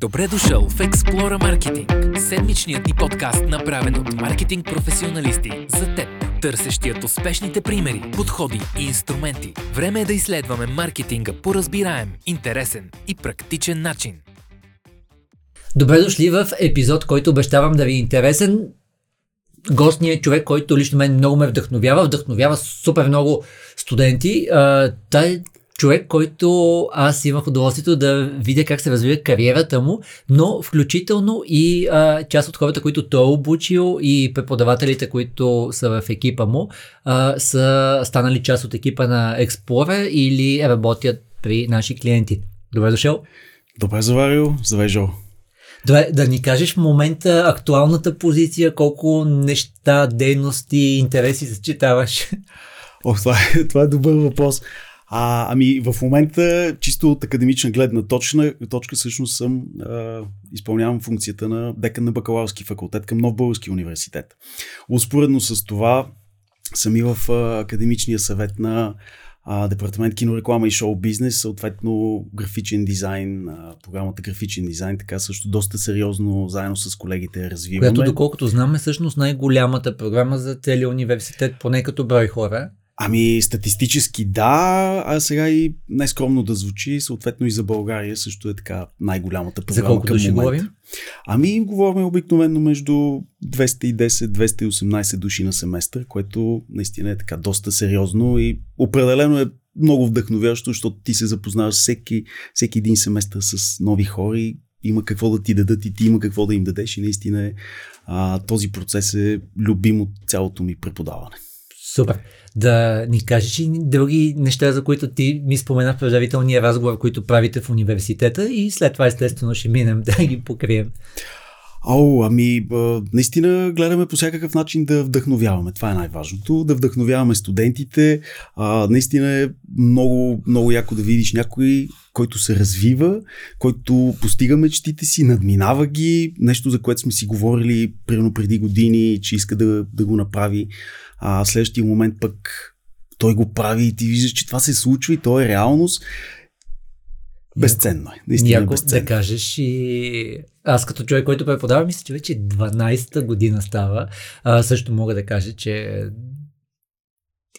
Добре дошъл в Explora Marketing, седмичният ни подкаст, направен от маркетинг професионалисти за теб, търсещият успешните примери, подходи и инструменти. Време е да изследваме маркетинга по разбираем, интересен и практичен начин. Добре дошли в епизод, който обещавам да ви е интересен. Гостният е човек, който лично мен много ме вдъхновява, вдъхновява супер много студенти. Той човек, който аз имах удоволствието да видя как се развива кариерата му, но включително и а, част от хората, които той е обучил и преподавателите, които са в екипа му, а, са станали част от екипа на Explorer или работят при наши клиенти. Добре дошъл! Добре заварил, здравей Жо! Добре, да ни кажеш в момента актуалната позиция, колко неща, дейности, интереси съчетаваш? О, това е, това е добър въпрос. А, ами в момента, чисто от академична гледна точка, точка всъщност съм, а, изпълнявам функцията на декан на бакалавърски факултет към Нов Български университет. Успоредно с това съм и в а, академичния съвет на а, департамент кино, реклама и шоу бизнес, съответно графичен дизайн, а, програмата графичен дизайн, така също доста сериозно заедно с колегите развиваме. Която доколкото знаме всъщност най-голямата програма за целия университет, поне като брой хора. Ами, статистически да, а сега и най-скромно да звучи, съответно и за България също е така най-голямата програма. За колко към души момента. говорим? Ами, говорим обикновено между 210-218 души на семестър, което наистина е така доста сериозно и определено е много вдъхновящо, защото ти се запознаваш всеки, всеки един семестър с нови хора и има какво да ти дадат и ти има какво да им дадеш и наистина е, а, този процес е любим от цялото ми преподаване. Супер. Да ни кажеш и други неща, за които ти ми спомена в предварителния разговор, които правите в университета и след това естествено ще минем да ги покрием. О, ами, наистина гледаме по всякакъв начин да вдъхновяваме. Това е най-важното. Да вдъхновяваме студентите. А, наистина е много, много яко да видиш някой, който се развива, който постига мечтите си, надминава ги. Нещо, за което сме си говорили примерно преди години, че иска да, да го направи. А следващия момент пък той го прави и ти виждаш, че това се случва и то е реалност. Безценно е. Наистина е Няко безценно. да кажеш и аз като човек, който преподава, мисля, че вече 12-та година става. А, също мога да кажа, че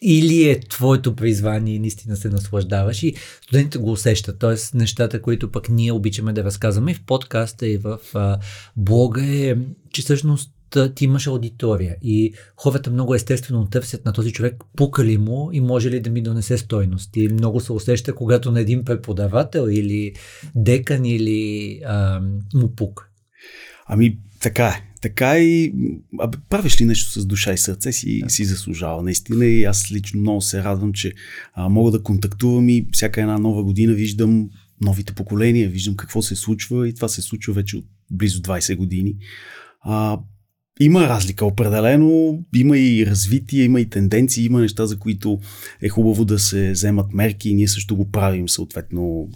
или е твоето призвание и наистина се наслаждаваш и студентите го усещат. Тоест нещата, които пък ние обичаме да разказваме и в подкаста и в а, блога е, че всъщност ти имаш аудитория и хората много естествено търсят на този човек пука ли му и може ли да ми донесе стойност. И много се усеща, когато на един преподавател или декан или а, му пука. Ами, така е. Така е и абе, правиш ли нещо с душа и сърце си, си заслужава наистина и аз лично много се радвам, че а, мога да контактувам и всяка една нова година виждам новите поколения, виждам какво се случва и това се случва вече от близо 20 години. А, има разлика определено, има и развитие, има и тенденции, има неща, за които е хубаво да се вземат мерки и ние също го правим съответно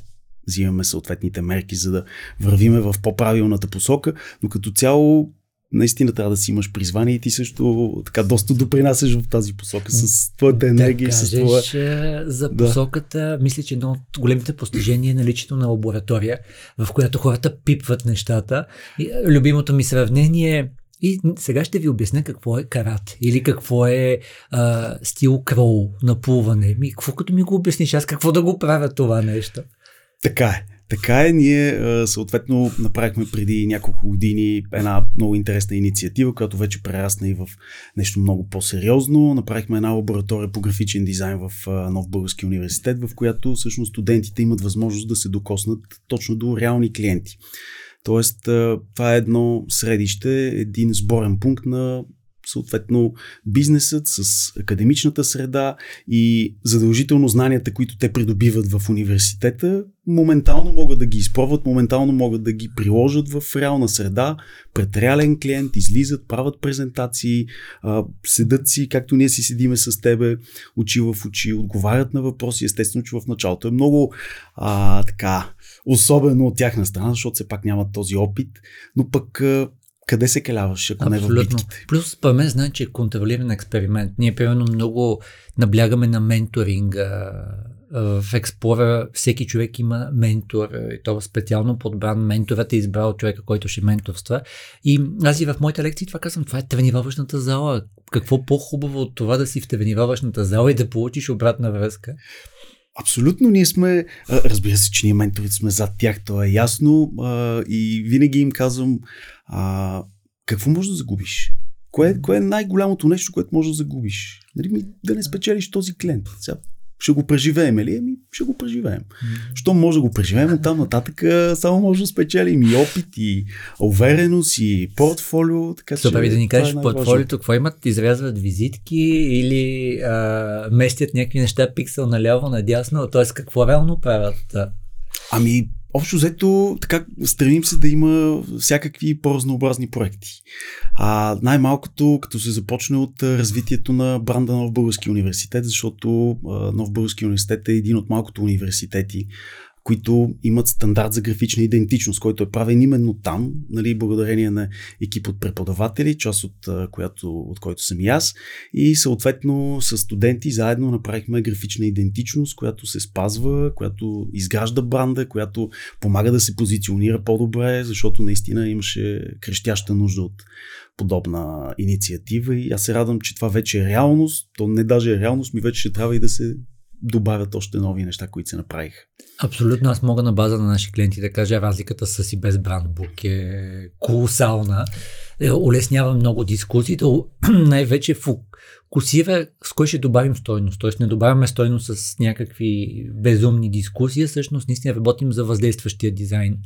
взимаме съответните мерки, за да вървиме в по-правилната посока, но като цяло наистина трябва да си имаш призвание и ти също така доста допринасяш в тази посока с твоята енергия да и с кажеш, това. е, за Да. посоката, мисля, че едно от големите постижения е наличието на лаборатория, в която хората пипват нещата. Е, любимото ми сравнение е и сега ще ви обясня какво е карат или какво е а, стил кроу, наплуване. Ми, какво като ми го обясниш? Аз какво да го правя това нещо? Така е. Така е, ние съответно направихме преди няколко години една много интересна инициатива, която вече прерасна и в нещо много по-сериозно. Направихме една лаборатория по графичен дизайн в Нов Български университет, в която всъщност студентите имат възможност да се докоснат точно до реални клиенти. Тоест, това е едно средище, един сборен пункт на съответно бизнесът с академичната среда и задължително знанията, които те придобиват в университета, моментално могат да ги изпробват, моментално могат да ги приложат в реална среда, пред реален клиент, излизат, правят презентации, седат си, както ние си седиме с тебе, очи в очи, отговарят на въпроси. Естествено, че в началото е много а, така, особено от тяхна страна, защото все пак нямат този опит, но пък къде се каляваш, ако не в Абсолютно. битките? Плюс, според мен, значи е контролиран експеримент. Ние, примерно, много наблягаме на менторинга в Explorer всеки човек има ментор и то специално подбран. Менторът е избрал човека, който ще менторства. И аз и в моите лекции това казвам, това е тренировъчната зала. Какво по-хубаво от това да си в тренировъчната зала и да получиш обратна връзка? Абсолютно, ние сме, разбира се, че ние менторите сме зад тях, то е ясно и винаги им казвам, а, какво можеш да загубиш? Кое, кое е най-голямото нещо, което можеш да загубиш? Нали, да не спечелиш този клиент. Сега, ще го преживеем ли? Ами, ще го преживеем. Що може да го преживеем, от там нататък само може да спечелим и опит, и увереност, и портфолио. Така, Супер, че, да ни кажеш е портфолиото, какво имат? Изрязват визитки или а, местят някакви неща пиксел наляво, надясно? Т.е. какво реално правят? Ами, Общо взето, така, стремим се да има всякакви по-разнообразни проекти. А най-малкото, като се започне от развитието на бранда Нов Български университет, защото Нов Български университет е един от малкото университети, които имат стандарт за графична идентичност, който е правен именно там, нали, благодарение на екип от преподаватели, част от, която, от който съм и аз. И съответно с студенти заедно направихме графична идентичност, която се спазва, която изгражда бранда, която помага да се позиционира по-добре, защото наистина имаше крещяща нужда от подобна инициатива и аз се радвам, че това вече е реалност. То не даже е реалност, ми вече ще трябва и да се добавят още нови неща, които се направиха. Абсолютно, аз мога на база на наши клиенти да кажа, разликата с и без брандбук е колосална. Е, улеснява много дискусиите, най-вече фокусира с кой ще добавим стойност. Тоест не добавяме стойност с някакви безумни дискусии, всъщност наистина работим за въздействащия дизайн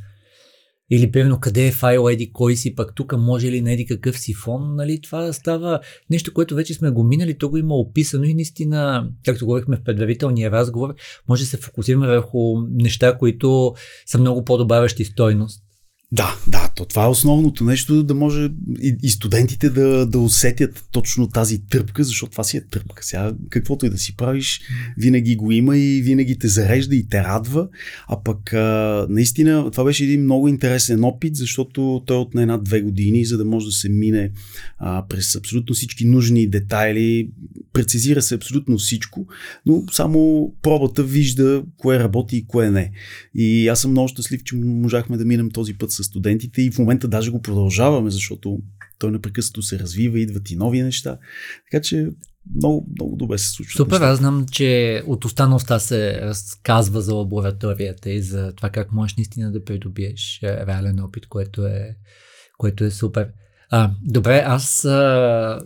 или примерно къде е файл, еди кой си, пък тук може ли на еди какъв си фон, нали? Това става нещо, което вече сме го минали, то го има описано и наистина, както говорихме в предварителния разговор, може да се фокусираме върху неща, които са много по-добавящи стойност. Да, да, то това е основното нещо, да може и, и студентите да, да усетят точно тази тръпка, защото това си е тръпка. Сега, каквото и да си правиш, винаги го има и винаги те зарежда и те радва. А пък, а, наистина, това беше един много интересен опит, защото той е от на една-две години, за да може да се мине а, през абсолютно всички нужни детайли, прецизира се абсолютно всичко, но само пробата вижда кое работи и кое не. И аз съм много щастлив, че можахме да минем този път с студентите и в момента даже го продължаваме, защото той непрекъснато се развива, идват и нови неща. Така че много, много добре се случва. Супер, аз знам, че от уста се разказва за лабораторията и за това как можеш наистина да придобиеш е, реален опит, което е, което е супер. А, добре, аз а,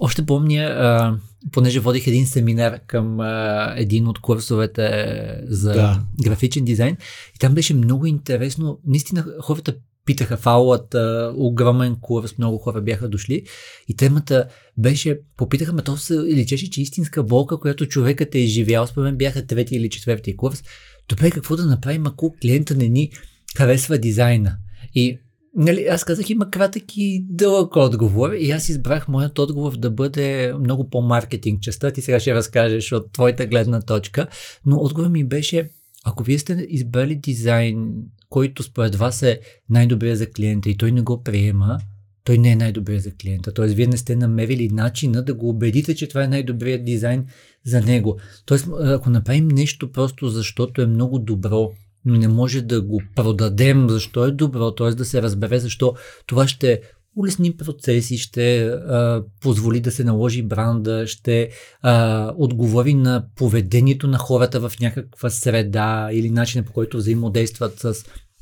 още помня, а, понеже водих един семинар към а, един от курсовете за да. графичен дизайн и там беше много интересно. Наистина хората питаха в аулата, огромен курс, много хора бяха дошли и темата беше, попитаха, ме то се личеше, че истинска болка, която човекът е изживял, според мен бяха трети или четвърти курс. Добре, какво да направим, ако клиента не ни харесва дизайна? И Нали, аз казах, има кратък и дълъг отговор и аз избрах моят отговор да бъде много по-маркетинг частта. Ти сега ще разкажеш от твоята гледна точка, но отговор ми беше, ако вие сте избрали дизайн, който според вас е най-добрия за клиента и той не го приема, той не е най-добрия за клиента. Тоест, вие не сте намерили начина да го убедите, че това е най-добрият дизайн за него. Тоест, ако направим нещо просто защото е много добро но не може да го продадем защо е добро, т.е. да се разбере защо това ще улесни процеси, ще а, позволи да се наложи бранда, ще а, отговори на поведението на хората в някаква среда или начина по който взаимодействат с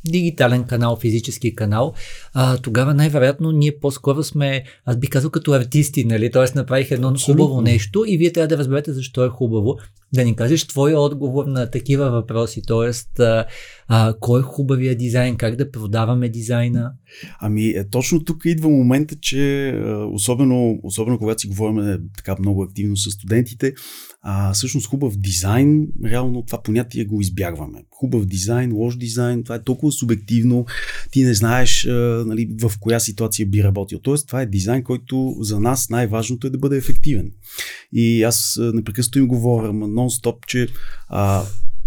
дигитален канал, физически канал, а, тогава най-вероятно ние по-скоро сме, аз би казал като артисти, нали? Т.е. направих едно Абсолютно. хубаво нещо и вие трябва да разберете защо е хубаво. Да ни кажеш твоя отговор на такива въпроси, т.е. Кой е хубавия дизайн, как да продаваме дизайна? Ами, е, точно тук идва момента, че особено, особено когато си говорим е, така много активно с студентите, а, всъщност хубав дизайн, реално това понятие го избягваме. Хубав дизайн, лош дизайн, това е толкова субективно, ти не знаеш а, нали, в коя ситуация би работил. Тоест, това е дизайн, който за нас най-важното е да бъде ефективен. И аз непрекъснато им говоря нон-стоп, че а,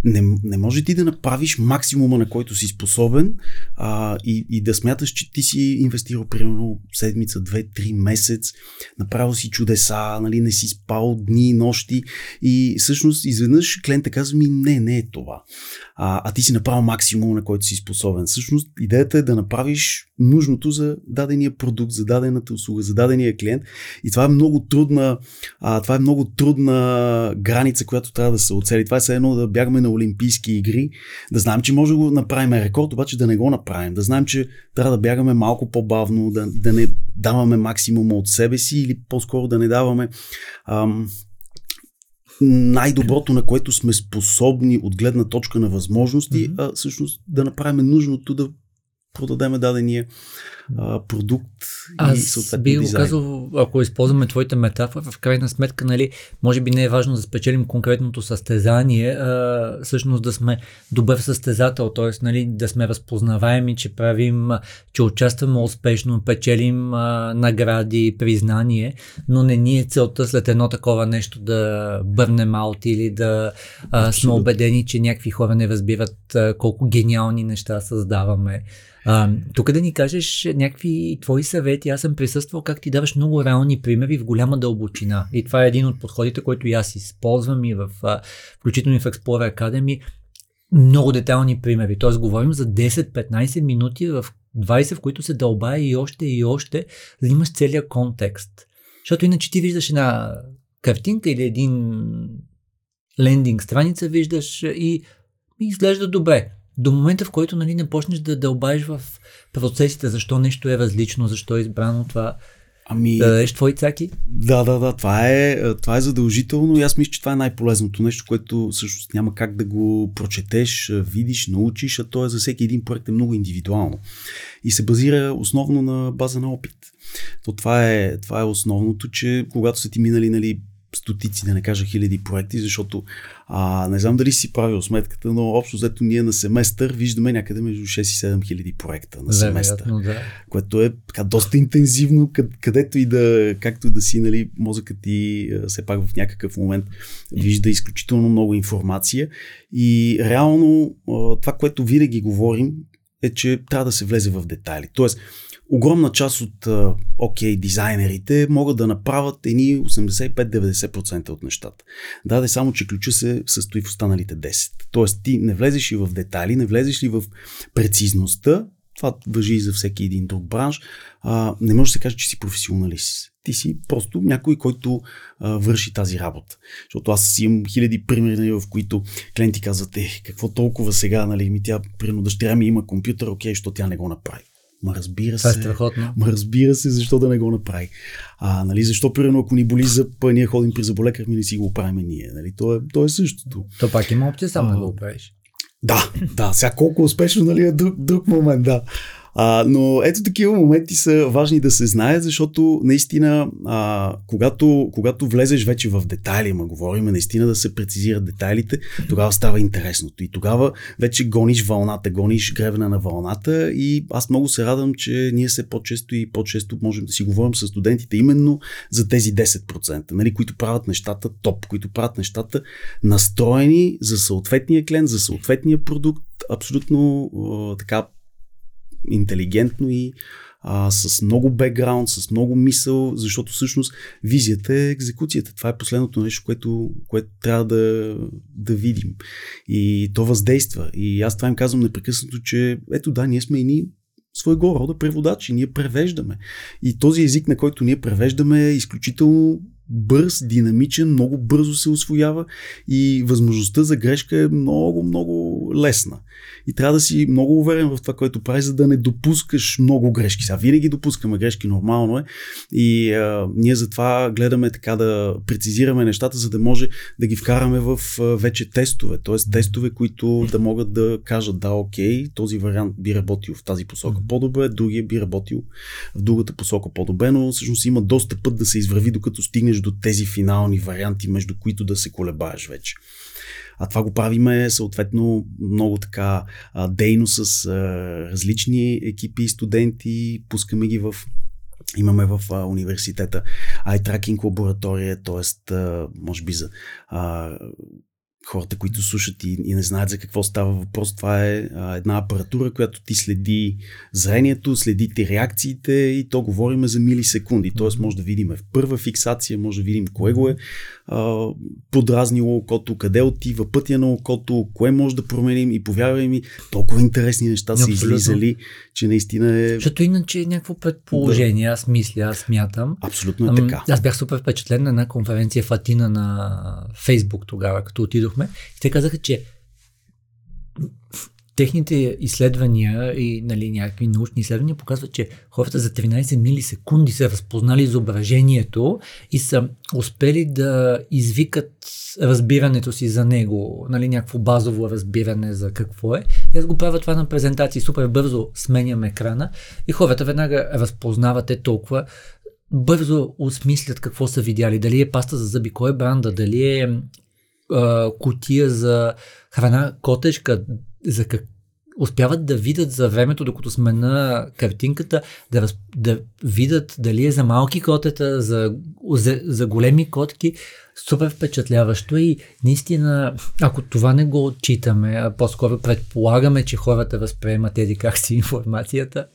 не, не може ти да направиш максимума, на който си способен а, и, и да смяташ, че ти си инвестирал примерно седмица, две, три месец, направил си чудеса, нали, не си спал дни и нощи и всъщност изведнъж клиента казва ми не, не е това. А, а ти си направил максимума, на който си способен. Всъщност идеята е да направиш нужното за дадения продукт, за дадената услуга, за дадения клиент и това е много трудна, а, това е много трудна граница, която трябва да се оцели. Това е все едно да бягаме на Олимпийски игри, да знаем, че може да го направим рекорд, обаче да не го направим. Да знаем, че трябва да бягаме малко по-бавно, да, да не даваме максимума от себе си или по-скоро да не даваме ам, най-доброто, на което сме способни от гледна точка на възможности, mm-hmm. а всъщност да направим нужното да продадем дадения а, продукт Аз и съответно би дизайн. казал, ако използваме твоите метафора, в крайна сметка, нали, може би не е важно да спечелим конкретното състезание, а, всъщност да сме добър състезател, т.е. Нали, да сме разпознаваеми, че правим, че участваме успешно, печелим а, награди, признание, но не ни е целта след едно такова нещо да бърнем аут или да а, сме убедени, че някакви хора не разбират а, колко гениални неща създаваме. А, тук да ни кажеш някакви твои съвети. Аз съм присъствал как ти даваш много реални примери в голяма дълбочина. И това е един от подходите, който и аз използвам и в, включително и в Explorer Academy. Много детални примери. Тоест говорим за 10-15 минути в 20, в които се дълбая и още и още, за да имаш целият контекст. Защото иначе ти виждаш една картинка или един лендинг страница, виждаш и, и изглежда добре. До момента, в който нали, не почнеш да дълбаеш в процесите, защо нещо е различно, защо е избрано това, Ами, да дадеш твои цаки. Да, да, да, това е, това е задължително и аз мисля, че това е най-полезното нещо, което всъщност няма как да го прочетеш, видиш, научиш, а то е за всеки един проект е много индивидуално и се базира основно на база на опит. То това е, това е основното, че когато са ти минали нали, стотици, да не кажа хиляди проекти, защото а, не знам дали си правил сметката, но общо взето ние на семестър виждаме някъде между 6 и 7 хиляди проекта на семестър. Вероятно, да. Което е така доста интензивно, където и да, както да си, нали, мозъкът ти все пак в някакъв момент вижда изключително много информация и реално това, което винаги говорим е, че трябва да се влезе в детайли. Тоест, огромна част от окей, okay, дизайнерите могат да направят едни 85-90% от нещата. Да, да, само, че ключа се състои в останалите 10. Тоест, ти не влезеш и в детайли, не влезеш ли в прецизността, това въжи и за всеки един друг бранш, а, не може да се каже, че си професионалист. Ти си просто някой, който а, върши тази работа. Защото аз имам хиляди примери, в които клиенти казват, е, какво толкова сега, нали, ми тя, прино дъщеря ми има компютър, окей, що тя не го направи. Ма разбира Това е се. страхотно. Ма разбира се, защо да не го направи. А, нали, защо, примерно, ако ни боли зъб, ние ходим при заболекар, ми не си го правим ние. Нали? То, е, то е същото. То пак има опция само А, да го правиш. Да, да, сега колко успешно, нали, е друг, друг момент, да. А, но ето такива моменти са важни да се знаят, защото наистина, а, когато, когато влезеш вече в детайли, ма говорим наистина да се прецизират детайлите, тогава става интересното. И тогава вече гониш вълната, гониш гребена на вълната и аз много се радвам, че ние се по-често и по-често можем да си говорим с студентите именно за тези 10%, нали, които правят нещата топ, които правят нещата настроени за съответния клиент, за съответния продукт, абсолютно така интелигентно и а, с много бекграунд, с много мисъл, защото всъщност визията е екзекуцията. Това е последното нещо, което, което трябва да, да видим. И то въздейства. И аз това им казвам непрекъснато, че ето да, ние сме едни своего рода преводачи. Ние превеждаме. И този език, на който ние превеждаме, е изключително бърз, динамичен, много бързо се освоява и възможността за грешка е много, много лесна. И трябва да си много уверен в това, което правиш, за да не допускаш много грешки. Сега винаги допускаме грешки, нормално е. И а, ние затова гледаме така да прецизираме нещата, за да може да ги вкараме в а, вече тестове. Тоест тестове, които да могат да кажат да, окей, този вариант би работил в тази посока по-добре, другия би работил в другата посока по-добре, но всъщност има доста път да се извърви, докато стигнеш до тези финални варианти, между които да се колебаеш вече. А това го правиме съответно много така дейно с а, различни екипи и студенти, пускаме ги в Имаме в а, университета eye tracking лаборатория, т.е. може би за а, хората, които слушат и, и не знаят за какво става въпрос, това е а, една апаратура, която ти следи зрението, следи ти реакциите и то говориме за милисекунди. Тоест може да видим в първа фиксация, може да видим кое го е а, подразнило окото, къде отива пътя на окото, кое може да променим и повярвай ми, толкова интересни неща са излизали, че наистина е... Защото иначе е някакво предположение, да. аз мисля, аз смятам. Абсолютно е така. Аз бях супер впечатлен на една конференция в Атина на Фейсбук тогава, като отидохме. И те казаха, че техните изследвания и нали, някакви научни изследвания показват, че хората за 13 милисекунди са разпознали изображението и са успели да извикат разбирането си за него, нали, някакво базово разбиране за какво е. И аз го правя това на презентации, супер бързо сменям екрана и хората веднага разпознават е толкова бързо осмислят какво са видяли. Дали е паста за зъби, кой е бранда, дали е а, кутия за храна, котешка, за как, успяват да видят за времето, докато сме на картинката, да, да видят дали е за малки котета, за, за, за големи котки. Супер впечатляващо и наистина, ако това не го отчитаме, а по-скоро предполагаме, че хората възприемат тези как си информацията,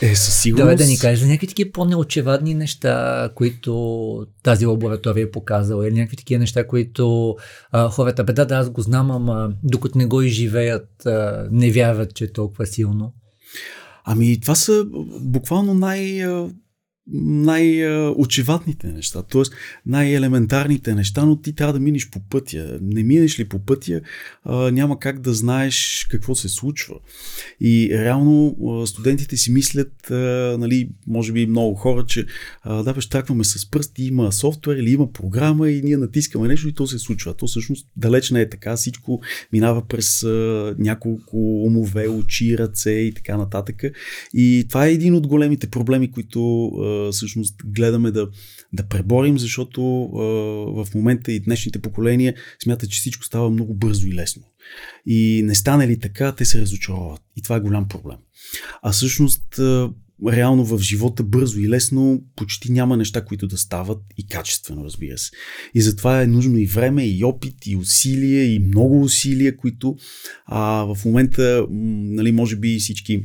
е, със сигурност. Давай да ни кажеш за някакви такива по-неочевадни неща, които тази лаборатория е показала, или някакви такива неща, които а, хората, бе да, да, аз го знам, ама докато не го изживеят, а, не вярват, че е толкова силно. Ами, това са буквално най- най-очевадните неща, т.е. най-елементарните неща, но ти трябва да минеш по пътя. Не минеш ли по пътя, няма как да знаеш какво се случва. И реално студентите си мислят, нали, може би много хора, че да, бе, штракваме с пръсти, има софтуер или има програма и ние натискаме нещо и то се случва. То всъщност далеч не е така. Всичко минава през няколко умове, очи, ръце и така нататък. И това е един от големите проблеми, които всъщност гледаме да, да преборим, защото а, в момента и днешните поколения смятат, че всичко става много бързо и лесно. И не стане ли така, те се разочароват. И това е голям проблем. А всъщност реално в живота бързо и лесно почти няма неща, които да стават и качествено, разбира се. И затова е нужно и време, и опит, и усилие, и много усилия, които а, в момента, нали, може би всички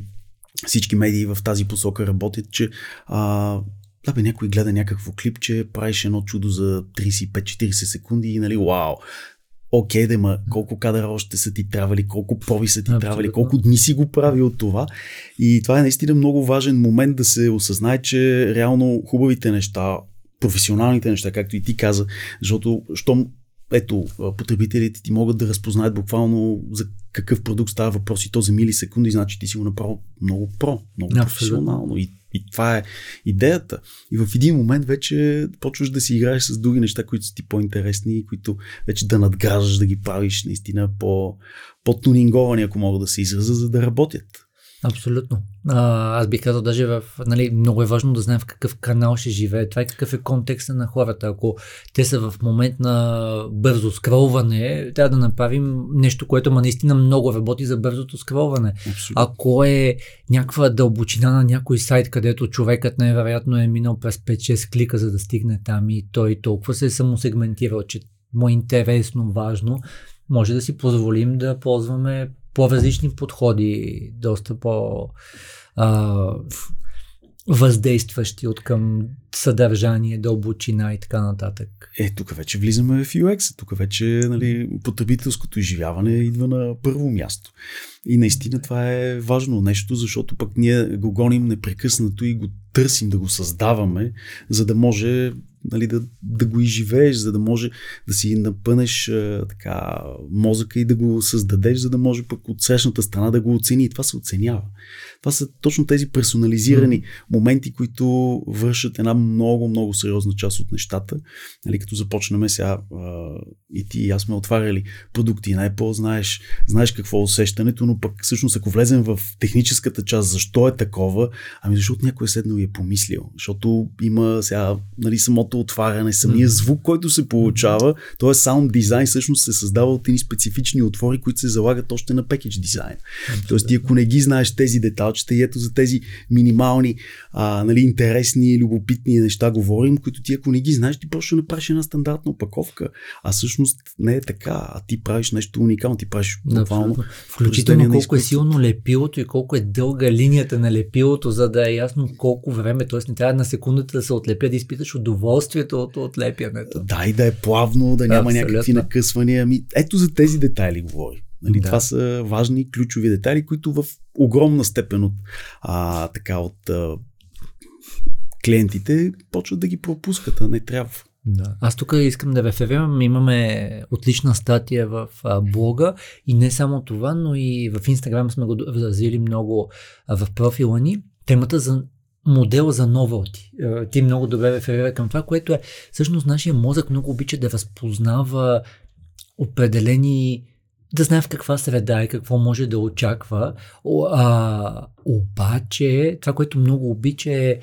всички медии в тази посока работят, че а, да бе, някой гледа някакво клипче, правиш едно чудо за 35-40 секунди и нали, вау, окей, да ма, колко кадъра още са ти трябвали, колко проби са ти Абсолютно. трябвали, колко дни си го прави от това. И това е наистина много важен момент да се осъзнае, че реално хубавите неща, професионалните неща, както и ти каза, защото щом ето, потребителите ти могат да разпознаят буквално за какъв продукт става въпрос и то за милисекунди, значи ти си го направил много про, много Абсолютно. професионално. И, и това е идеята. И в един момент вече почваш да си играеш с други неща, които са ти по-интересни които вече да надграждаш, да ги правиш наистина по, по-тунинговани, ако мога да се израза, за да работят. Абсолютно. А, аз бих казал даже в, нали, много е важно да знаем в какъв канал ще живее. Това е какъв е контекста на хората. Ако те са в момент на бързо скролване, трябва да направим нещо, което ма наистина много работи за бързото скролване. Абсолютно. Ако е някаква дълбочина на някой сайт, където човекът най-вероятно е минал през 5-6 клика, за да стигне там и той толкова се е самосегментирал, че му е интересно, важно, може да си позволим да ползваме по-различни подходи, доста по- а, въздействащи от към съдържание, дълбочина и така нататък. Е, тук вече влизаме в UX, тук вече нали, потребителското изживяване идва на първо място. И наистина това е важно нещо, защото пък ние го гоним непрекъснато и го търсим да го създаваме, за да може нали, да, да го изживееш, за да може да си напънеш а, така, мозъка и да го създадеш, за да може пък от срещната страна да го оцени. И това се оценява. Това са точно тези персонализирани моменти, които вършат една много, много сериозна част от нещата. Нали, като започнем сега а, и ти и аз сме отваряли продукти на Apple, знаеш, знаеш какво е усещането, но пък всъщност ако влезем в техническата част, защо е такова, ами защото някой е седнал и е помислил. Защото има сега нали, самото отваряне, самия звук, който се получава, т.е. саунд дизайн всъщност се създава от едни специфични отвори, които се залагат още на пекедж дизайн. Тоест ти ако не ги знаеш тези деталчета и ето за тези минимални, а, нали, интересни, любопитни неща говорим, които ти ако не ги знаеш, ти просто направиш една стандартна опаковка. А всъщност не е така, а ти правиш нещо уникално, ти правиш буквално. Включително колко е силно лепилото и колко е дълга линията на лепилото, за да е ясно колко време, т.е. не трябва на секундата да се отлепя, да изпиташ удоволствието от отлепянето. Да, и да е плавно, да няма Абсолютно. някакви накъсвания. Ами, ето за тези детайли говори. Нали, да. Това са важни ключови детайли, които в огромна степен от, а, така, от а, клиентите почват да ги пропускат, а не трябва. Да. Аз тук искам да реферирам. Имаме отлична статия в а, блога и не само това, но и в Инстаграм сме го развили много а, в профила ни. Темата за модела за новелти. Ти много добре реферира към това, което е всъщност нашия мозък много обича да разпознава определени да знае в каква среда и какво може да очаква. А, обаче, това, което много обича е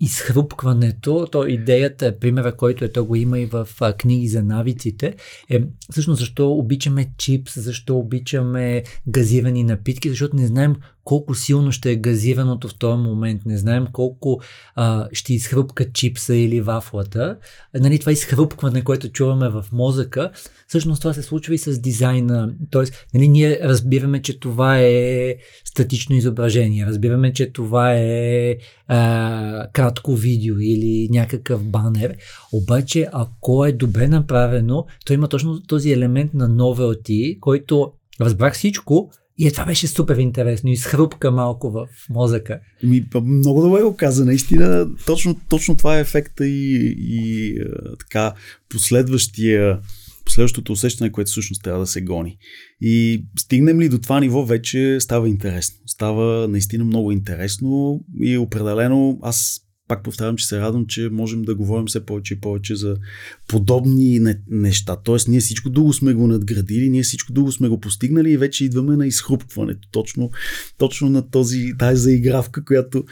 изхрупкването, то идеята, примера, който е, то го има и в а, книги за навиците, е всъщност защо обичаме чипс, защо обичаме газирани напитки, защото не знаем колко силно ще е газираното в този момент, не знаем колко а, ще изхрупка чипса или вафлата. Нали, това изхрупкване, което чуваме в мозъка, всъщност това се случва и с дизайна. Тоест, нали, ние разбираме, че това е статично изображение, разбираме, че това е а, кратко видео или някакъв банер, обаче ако е добре направено, то има точно този елемент на новелти, който разбрах всичко, и е, това беше супер интересно и схрупка малко в мозъка. Ми, много добре го каза, наистина. Точно, точно това е ефекта и, и така последващия последващото усещане, което всъщност трябва да се гони. И стигнем ли до това ниво, вече става интересно. Става наистина много интересно и определено аз пак повтарям, че се радвам, че можем да говорим все повече и повече за подобни неща. Тоест, ние всичко друго сме го надградили, ние всичко друго сме го постигнали и вече идваме на изхрупването. Точно, точно на този, тази заигравка, която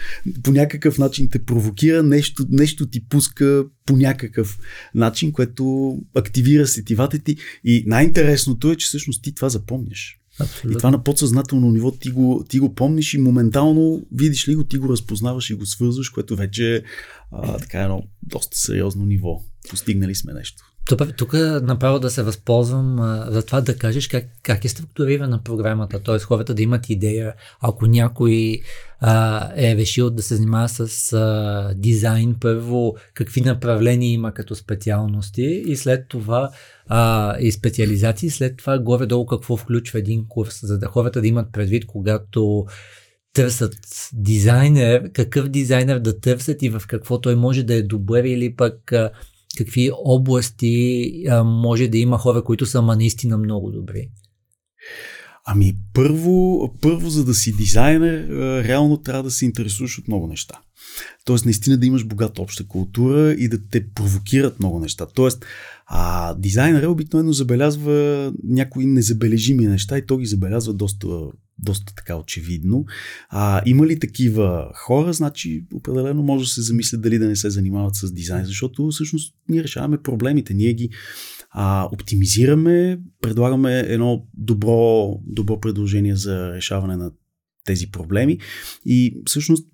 по някакъв начин те провокира, нещо, нещо ти пуска по някакъв начин, което активира сетивата ти. И най-интересното е, че всъщност ти това запомняш. Абсолютно. И това на подсъзнателно ниво ти го, ти го помниш и моментално видиш ли го, ти го разпознаваш и го свързваш, което вече е а, така едно доста сериозно ниво. Постигнали сме нещо. Тук направо да се възползвам а, за това да кажеш как, как е структурирана програмата, т.е. хората да имат идея, ако някой а, е решил да се занимава с а, дизайн, първо какви направления има като специалности и след това а, и специализации, след това горе-долу какво включва един курс, за да хората да имат предвид, когато търсят дизайнер, какъв дизайнер да търсят и в какво той може да е добър или пък какви области а, може да има хора, които са наистина много добри? Ами първо, първо за да си дизайнер, реално трябва да се интересуваш от много неща. Тоест, наистина да имаш богата обща култура и да те провокират много неща. Тоест, а дизайнера обикновено забелязва някои незабележими неща и то ги забелязва доста, доста така очевидно. А, има ли такива хора, значи определено може да се замислят дали да не се занимават с дизайн, защото всъщност ние решаваме проблемите, ние ги а, оптимизираме, предлагаме едно добро, добро предложение за решаване на тези проблеми. И всъщност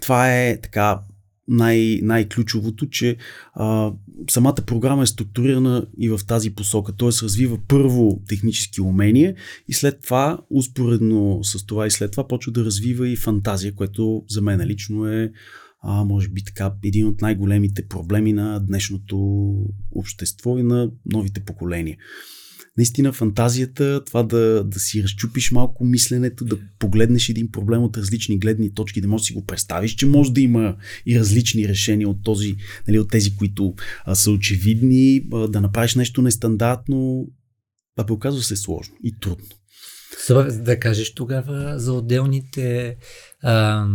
това е така най- най-ключовото, че а, самата програма е структурирана и в тази посока. Т.е. развива първо технически умения и след това, успоредно с това и след това, почва да развива и фантазия, което за мен лично е а, може би така един от най-големите проблеми на днешното общество и на новите поколения наистина фантазията, това да, да си разчупиш малко мисленето, да погледнеш един проблем от различни гледни точки, да можеш да си го представиш, че може да има и различни решения от, този, нали, от тези, които а, са очевидни, а, да направиш нещо нестандартно, а бе оказва се сложно и трудно. Да кажеш тогава за отделните а,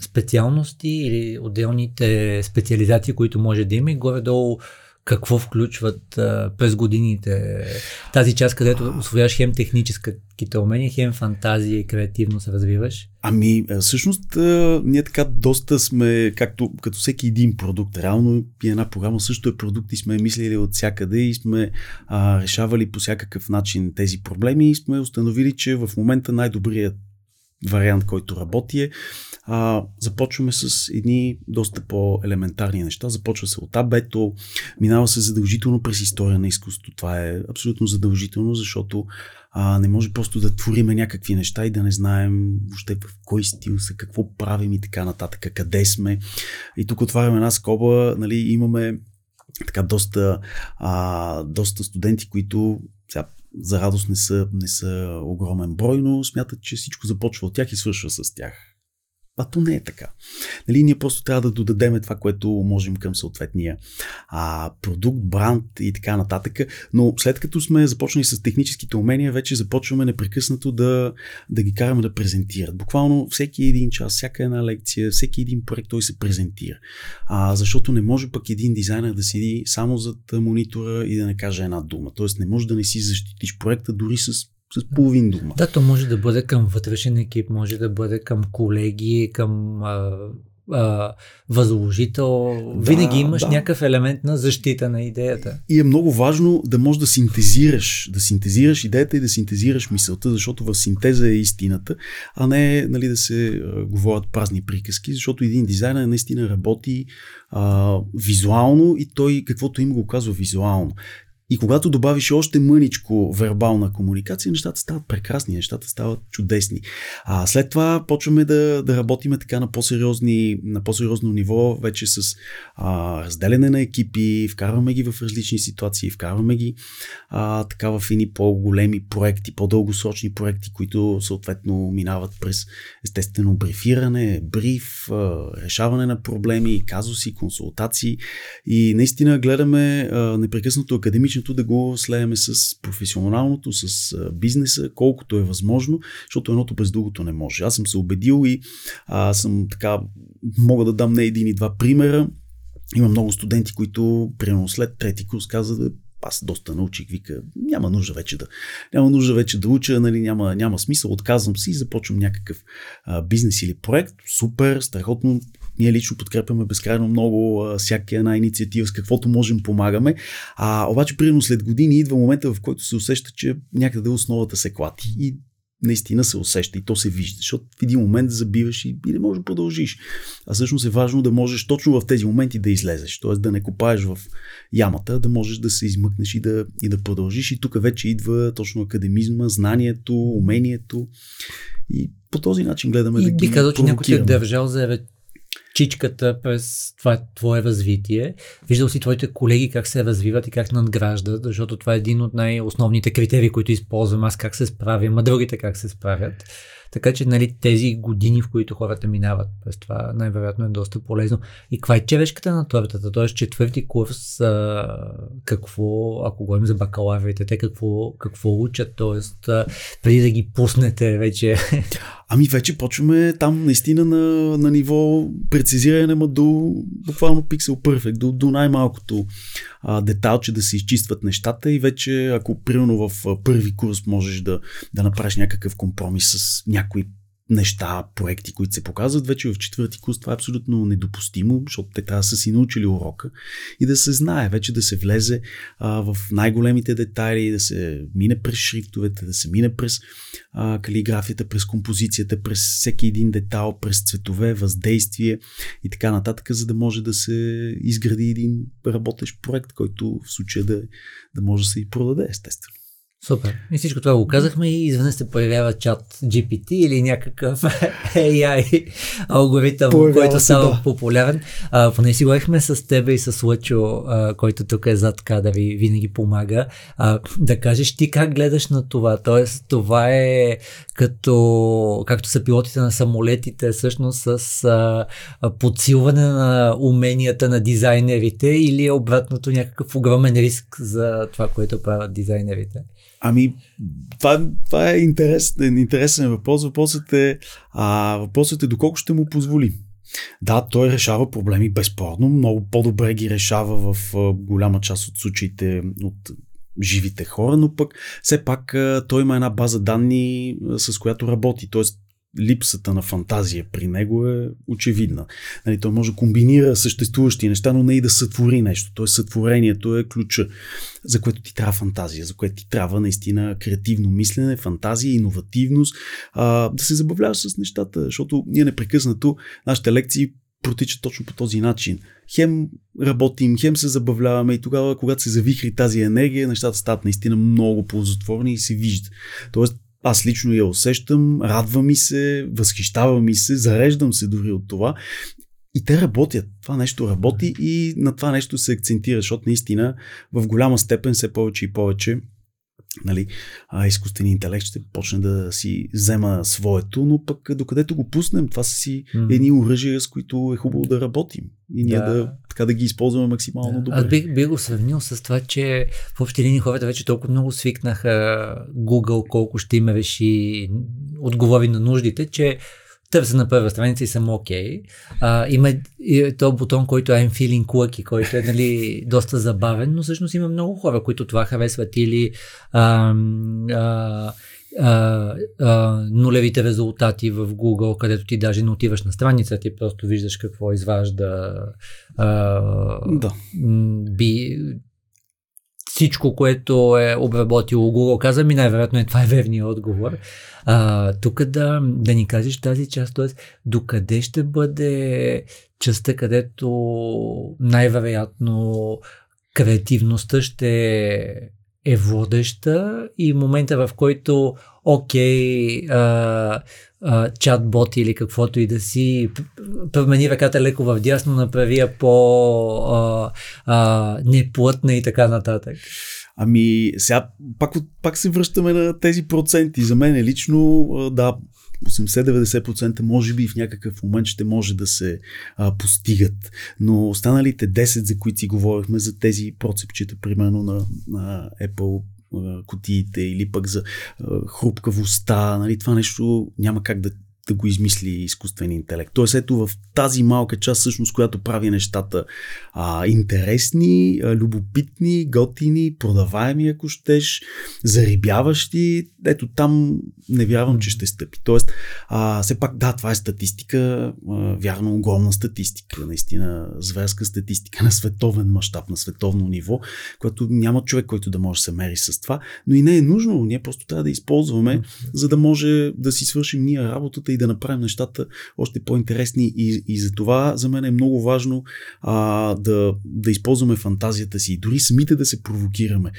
специалности или отделните специализации, които може да има и горе-долу какво включват а, през годините тази част, където освояваш хем техническите умения, хем фантазия и креативно се развиваш? Ами, всъщност, ние така доста сме, както като всеки един продукт, реално и една програма също е продукт и сме мислили от всякъде и сме а, решавали по всякакъв начин тези проблеми и сме установили, че в момента най-добрият вариант, който работи е а, започваме с едни доста по-елементарни неща. Започва се от абето, минава се задължително през история на изкуството. Това е абсолютно задължително, защото а, не може просто да твориме някакви неща и да не знаем въобще в кой стил са, какво правим и така нататък, къде сме. И тук отваряме една скоба, нали, имаме така доста, а, доста студенти, които сега, за радост не са, не са огромен брой, но смятат, че всичко започва от тях и свършва с тях. А то не е така. Нали, ние просто трябва да додадеме това, което можем към съответния а, продукт, бранд и така нататък. Но след като сме започнали с техническите умения, вече започваме непрекъснато да, да ги караме да презентират. Буквално всеки един час, всяка една лекция, всеки един проект той се презентира. А, защото не може пък един дизайнер да седи само зад монитора и да не каже една дума. Тоест не може да не си защитиш проекта дори с с половин дума. Да, то може да бъде към вътрешен екип, може да бъде към колеги, към а, а, възложител. Да, Винаги имаш да. някакъв елемент на защита на идеята. И е много важно да можеш да синтезираш, да синтезираш идеята и да синтезираш мисълта, защото в синтеза е истината, а не нали, да се а, говорят празни приказки, защото един дизайнер наистина работи а, визуално и той каквото им го казва визуално. И когато добавиш още мъничко вербална комуникация, нещата стават прекрасни, нещата стават чудесни. А след това почваме да, да работиме така на, по-сериозни, на по-сериозно ниво, вече с а, разделяне на екипи, вкарваме ги в различни ситуации, вкарваме ги а, така в едни по-големи проекти, по-дългосрочни проекти, които съответно минават през естествено брифиране, бриф, а, решаване на проблеми, казуси, консултации. И наистина гледаме а, непрекъснато академично академичното да го слееме с професионалното, с бизнеса, колкото е възможно, защото едното без другото не може. Аз съм се убедил и а, съм така, мога да дам не един и два примера. Има много студенти, които, примерно след трети курс, казват, аз доста научих, вика, няма нужда вече да, няма нужда вече да уча, нали, няма, няма смисъл, отказвам си и започвам някакъв а, бизнес или проект. Супер, страхотно, ние лично подкрепяме безкрайно много а, всяка една инициатива, с каквото можем помагаме. А, обаче, примерно след години идва момента, в който се усеща, че някъде основата се клати. И наистина се усеща и то се вижда, защото в един момент забиваш и, и не можеш да продължиш. А всъщност е важно да можеш точно в тези моменти да излезеш, т.е. да не копаеш в ямата, да можеш да се измъкнеш и да, и да продължиш. И тук вече идва точно академизма, знанието, умението. И по този начин гледаме и да ги би казал, че някой ти е държал за чичката през това твое развитие. Виждал си твоите колеги как се развиват и как надграждат, защото това е един от най-основните критерии, които използвам аз как се справям, а другите как се справят. Така че нали, тези години, в които хората минават през това, най-вероятно е доста полезно. И каква е черешката на тортата? Тоест четвърти курс, а, какво, ако говорим за бакалаврите, те какво, какво учат? А, преди да ги пуснете вече. Ами вече почваме там наистина на, на ниво прецизиране, ма до буквално пиксел перфект, до, до най-малкото а, деталче да се изчистват нещата и вече ако примерно в първи курс можеш да, да направиш някакъв компромис с някои неща, проекти, които се показват, вече в четвърти курс това е абсолютно недопустимо, защото те трябва да са си научили урока и да се знае, вече да се влезе а, в най-големите детайли, да се мине през шрифтовете, да се мине през а, калиграфията, през композицията, през всеки един детал, през цветове, въздействие и така нататък, за да може да се изгради един работещ проект, който в случая да, да може да се и продаде, естествено. Супер. И всичко това го казахме и изведнъж се появява чат GPT или някакъв AI алгоритъм, появява който става да. популярен. А, поне си говорихме с тебе и с Лъчо, а, който тук е зад кадър и винаги помага. А, да кажеш ти как гледаш на това. Тоест, това е като, както са пилотите на самолетите, всъщност с а, подсилване на уменията на дизайнерите или е обратното някакъв огромен риск за това, което правят дизайнерите? Ами, това, това е интересен, интересен въпрос. Въпросът е, а, въпросът е доколко ще му позволи. Да, той решава проблеми безспорно, много по-добре ги решава в голяма част от случаите от живите хора, но пък все пак той има една база данни, с която работи. Тоест, липсата на фантазия при него е очевидна. Нали, той може да комбинира съществуващи неща, но не и да сътвори нещо. Тоест сътворението е ключа, за което ти трябва фантазия, за което ти трябва наистина креативно мислене, фантазия, иновативност, а, да се забавляваш с нещата, защото ние непрекъснато, нашите лекции протичат точно по този начин. Хем работим, хем се забавляваме и тогава, когато се завихри тази енергия, нещата стават наистина много ползотворни и се вижда. Тоест, аз лично я усещам, радва ми се, възхищава ми се, зареждам се дори от това. И те работят. Това нещо работи и на това нещо се акцентира, защото наистина в голяма степен все повече и повече нали, а, изкуственият интелект ще почне да си взема своето, но пък докъдето го пуснем, това са си mm. едни оръжия, с които е хубаво да работим и ние да, да така да ги използваме максимално да. добре. Аз бих, бих го сравнил с това, че в общи линии хората вече толкова много свикнаха Google колко ще им реши отговори на нуждите, че търся на първа страница и съм окей. Okay. има и то бутон, който е I'm feeling lucky, който е нали, доста забавен, но всъщност има много хора, които това харесват или а, а, а, а, нулевите резултати в Google, където ти даже не отиваш на страница, ти просто виждаш какво изважда а, да. би, всичко, което е обработило Google, каза ми, най-вероятно е това е верният отговор. Тук да, да ни кажеш тази част, т.е. докъде ще бъде частта, където най-вероятно креативността ще е водеща и момента в който окей, чат-бот или каквото и да си, промени ръката леко в дясно, направи я по а, а, неплътна и така нататък. Ами, сега пак, пак се връщаме на тези проценти. За мен е лично, да, 80-90% може би в някакъв момент ще може да се а, постигат. Но останалите 10, за които си говорихме, за тези процепчета, примерно на, на Apple кутиите или пък за хрупкавостта, нали, това нещо няма как да да го измисли изкуствен интелект. Тоест, ето в тази малка част, всъщност, която прави нещата а, интересни, а, любопитни, готини, продаваеми, ако щеш, зарибяващи, ето там не вярвам, че ще стъпи. Тоест, а, все пак, да, това е статистика, а, вярно, огромна статистика, наистина зверска статистика на световен мащаб, на световно ниво, което няма човек, който да може да се мери с това, но и не е нужно. Ние просто трябва да използваме, за да може да си свършим ние работата и да направим нещата още по-интересни. И, и за това за мен е много важно а, да, да използваме фантазията си и дори самите да се провокираме.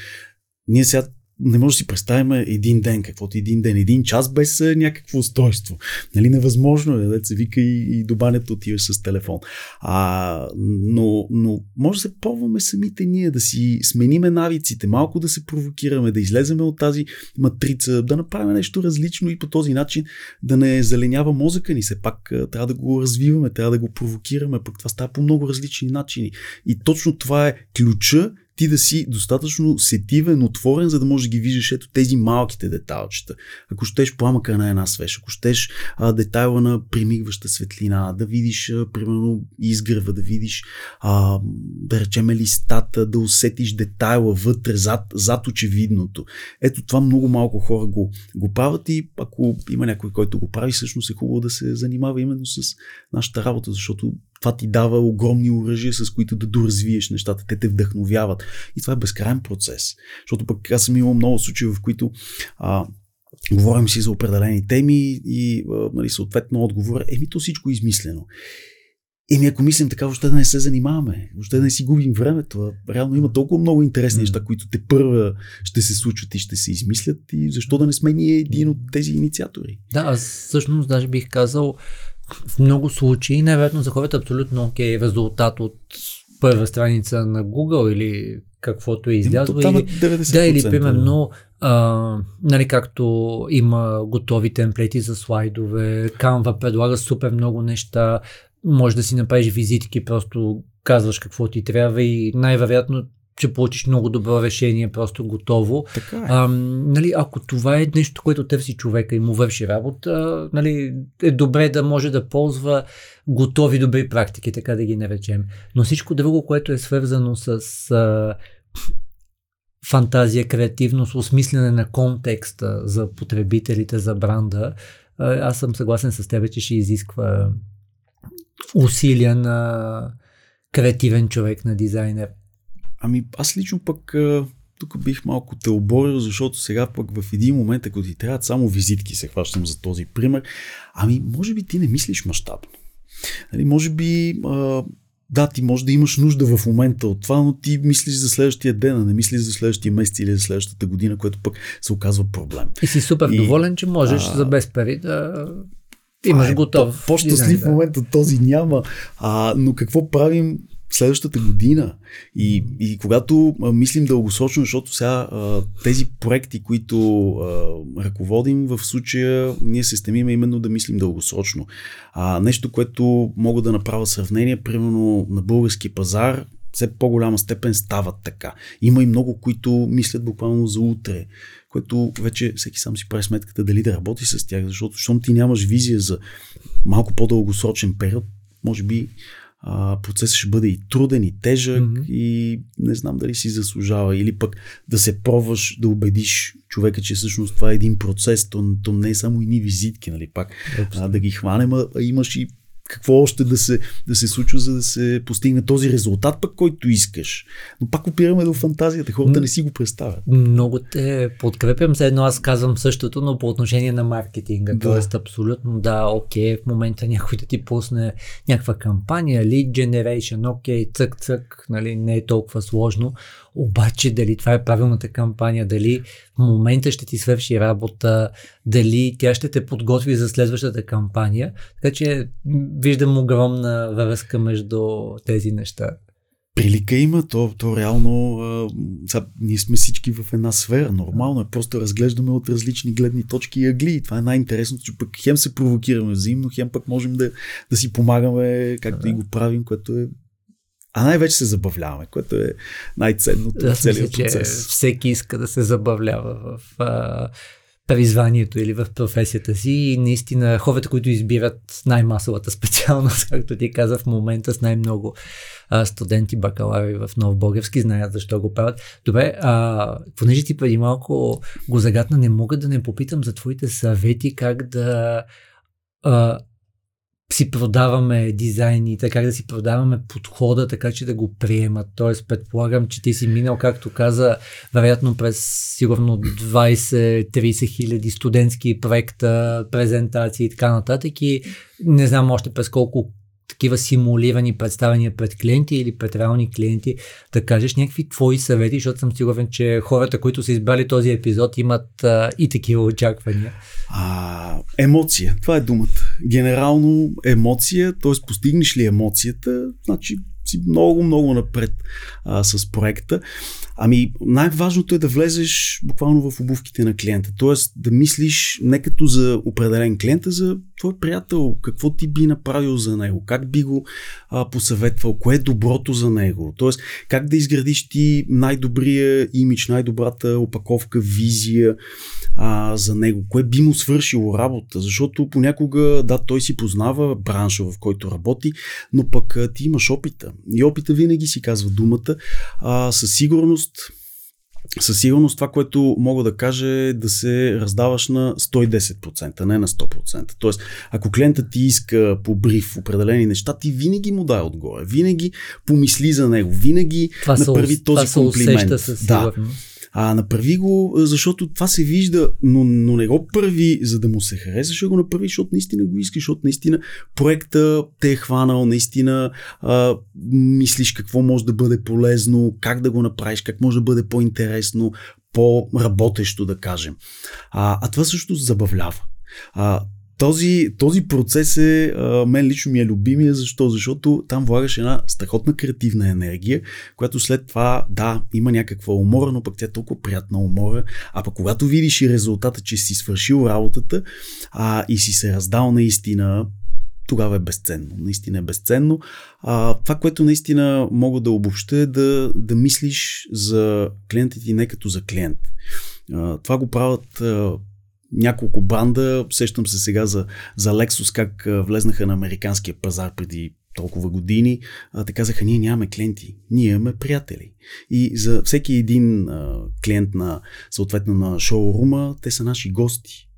Ние сега не може да си представим един ден, каквото един ден, един час без някакво устройство. Нали, невъзможно е, да се вика и, и до банята отиваш с телефон. А, но, но може да се пробваме самите ние, да си смениме навиците, малко да се провокираме, да излеземе от тази матрица, да направим нещо различно и по този начин да не заленява мозъка ни. Все пак трябва да го развиваме, трябва да го провокираме, пък това става по много различни начини. И точно това е ключа ти да си достатъчно сетивен, отворен, за да можеш да ги виждаш ето тези малките детайлчета. Ако щеш пламъка на една свеж, ако щеш а, детайла на примигваща светлина, да видиш а, примерно изгрева, да видиш а, да речеме листата, да усетиш детайла вътре, зад, зад очевидното. Ето това много малко хора го, го правят и ако има някой, който го прави, всъщност е хубаво да се занимава именно с нашата работа, защото това ти дава огромни оръжия, с които да доразвиеш нещата. Те те вдъхновяват. И това е безкрайен процес. Защото пък аз съм имал много случаи, в които а, говорим си за определени теми и а, нали, съответно отговор еми то всичко е измислено. Еми ако мислим така, въобще да не се занимаваме, въобще да не си губим времето. Реално има толкова много интересни неща, които те първа ще се случват и ще се измислят и защо да не сме ние един от тези инициатори. Да, аз всъщност даже бих казал, в много случаи, невероятно за хората абсолютно окей okay, резултат от първа страница на Google или каквото е излязло. Или, да, или примерно, а, нали, както има готови темплети за слайдове, Canva предлага супер много неща, може да си направиш визитки, просто казваш какво ти трябва и най-вероятно ще получиш много добро решение, просто готово. Така е. А, нали, ако това е нещо, което търси човека и му върши работа, нали, е добре да може да ползва готови добри практики, така да ги наречем. Но всичко друго, което е свързано с а, фантазия, креативност, осмислене на контекста за потребителите, за бранда, а, аз съм съгласен с теб, че ще изисква усилия на креативен човек, на дизайнер. Ами аз лично пък тук бих малко те оборил, защото сега пък в един момент, ако ти трябват само визитки, се хващам за този пример, ами може би ти не мислиш мащабно. Нали, може би а, да, ти може да имаш нужда в момента от това, но ти мислиш за следващия ден, а не мислиш за следващия месец или за следващата година, което пък се оказва проблем. И си супер и, доволен, че можеш а, за без пари да имаш е, готов. По-щастлив да. момент от този няма. А, но какво правим следващата година. И, и когато мислим дългосрочно, защото сега тези проекти, които ръководим, в случая ние се стремим именно да мислим дългосрочно. А, нещо, което мога да направя сравнение, примерно на български пазар, все по-голяма степен стават така. Има и много, които мислят буквално за утре, което вече всеки сам си прави сметката дали да работи с тях, защото щом ти нямаш визия за малко по-дългосрочен период, може би а, процесът ще бъде и труден, и тежък, mm-hmm. и не знам дали си заслужава. Или пък да се пробваш да убедиш човека, че всъщност това е един процес, то, то не е само и ни визитки, нали пак. А, да ги хванем, а имаш и какво още да се, да се случва, за да се постигне този резултат, пък който искаш. Но пак опираме до фантазията. Хората не си го представят. Много те подкрепям. За едно аз казвам същото, но по отношение на маркетинга. Да. Тоест, абсолютно да, окей, в момента някой да ти пусне някаква кампания, lead generation, окей, цък, цък, нали, не е толкова сложно. Обаче дали това е правилната кампания, дали в момента ще ти свърши работа, дали тя ще те подготви за следващата кампания. Така че виждам огромна връзка между тези неща. Прилика има, то, то реално а, са, ние сме всички в една сфера. Нормално е, просто разглеждаме от различни гледни точки и ъгли. И това е най-интересното, че пък хем се провокираме взаимно, хем пък можем да, да си помагаме, както да. и го правим, което е а най-вече се забавляваме, което е най-ценното в целия процес. всеки иска да се забавлява в а, призванието или в професията си и наистина хората, които избират най-масовата специалност, както ти каза в момента с най-много а, студенти, бакалаври в Нов Български, знаят защо го правят. Добре, а, понеже ти преди малко го загадна, не мога да не попитам за твоите съвети как да а, си продаваме дизайните, как да си продаваме подхода, така че да го приемат. Тоест, предполагам, че ти си минал, както каза, вероятно през сигурно 20-30 хиляди студентски проекта, презентации и така нататък и не знам още през колко такива симулирани представения пред клиенти или пред реални клиенти, да кажеш някакви твои съвети, защото съм сигурен, че хората, които са избрали този епизод, имат а, и такива очаквания. А, емоция, това е думата. Генерално емоция, т.е. постигнеш ли емоцията, значи си много, много напред а, с проекта. Ами, най-важното е да влезеш буквално в обувките на клиента. Тоест да мислиш не като за определен клиент, а за твой приятел. Какво ти би направил за него? Как би го а, посъветвал? Кое е доброто за него? Тоест, как да изградиш ти най-добрия имидж, най-добрата опаковка, визия а, за него? Кое би му свършило работа? Защото понякога, да, той си познава бранша, в който работи, но пък а, ти имаш опита. И опита винаги си казва думата. А, със сигурност със сигурност това, което мога да кажа е да се раздаваш на 110%, не на 100%. Тоест, ако клиента ти иска по бриф определени неща, ти винаги му дай отгоре. Винаги помисли за него. Винаги това направи този това комплимент. да. А направи го, защото това се вижда, но, но не го прави, за да му се хареса, ще го направи, защото наистина го искаш, защото наистина проекта те е хванал, наистина а, мислиш какво може да бъде полезно, как да го направиш, как може да бъде по-интересно, по-работещо, да кажем. А, а това също забавлява. А, този, този процес е, а, мен лично ми е любимия, защо? Защото там влагаш една страхотна креативна енергия, която след това, да, има някаква умора, но пък тя е толкова приятна умора, а пък когато видиш и резултата, че си свършил работата а, и си се раздал наистина тогава е безценно. Наистина е безценно. А, това, което наистина мога да обобща е да, да мислиш за клиентите не като за клиент. А, това го правят а, няколко бранда. Сещам се сега за, за Lexus, как влезнаха на американския пазар преди толкова години, а, те казаха, ние нямаме клиенти, ние имаме приятели. И за всеки един а, клиент на, съответно на шоурума, те са наши гости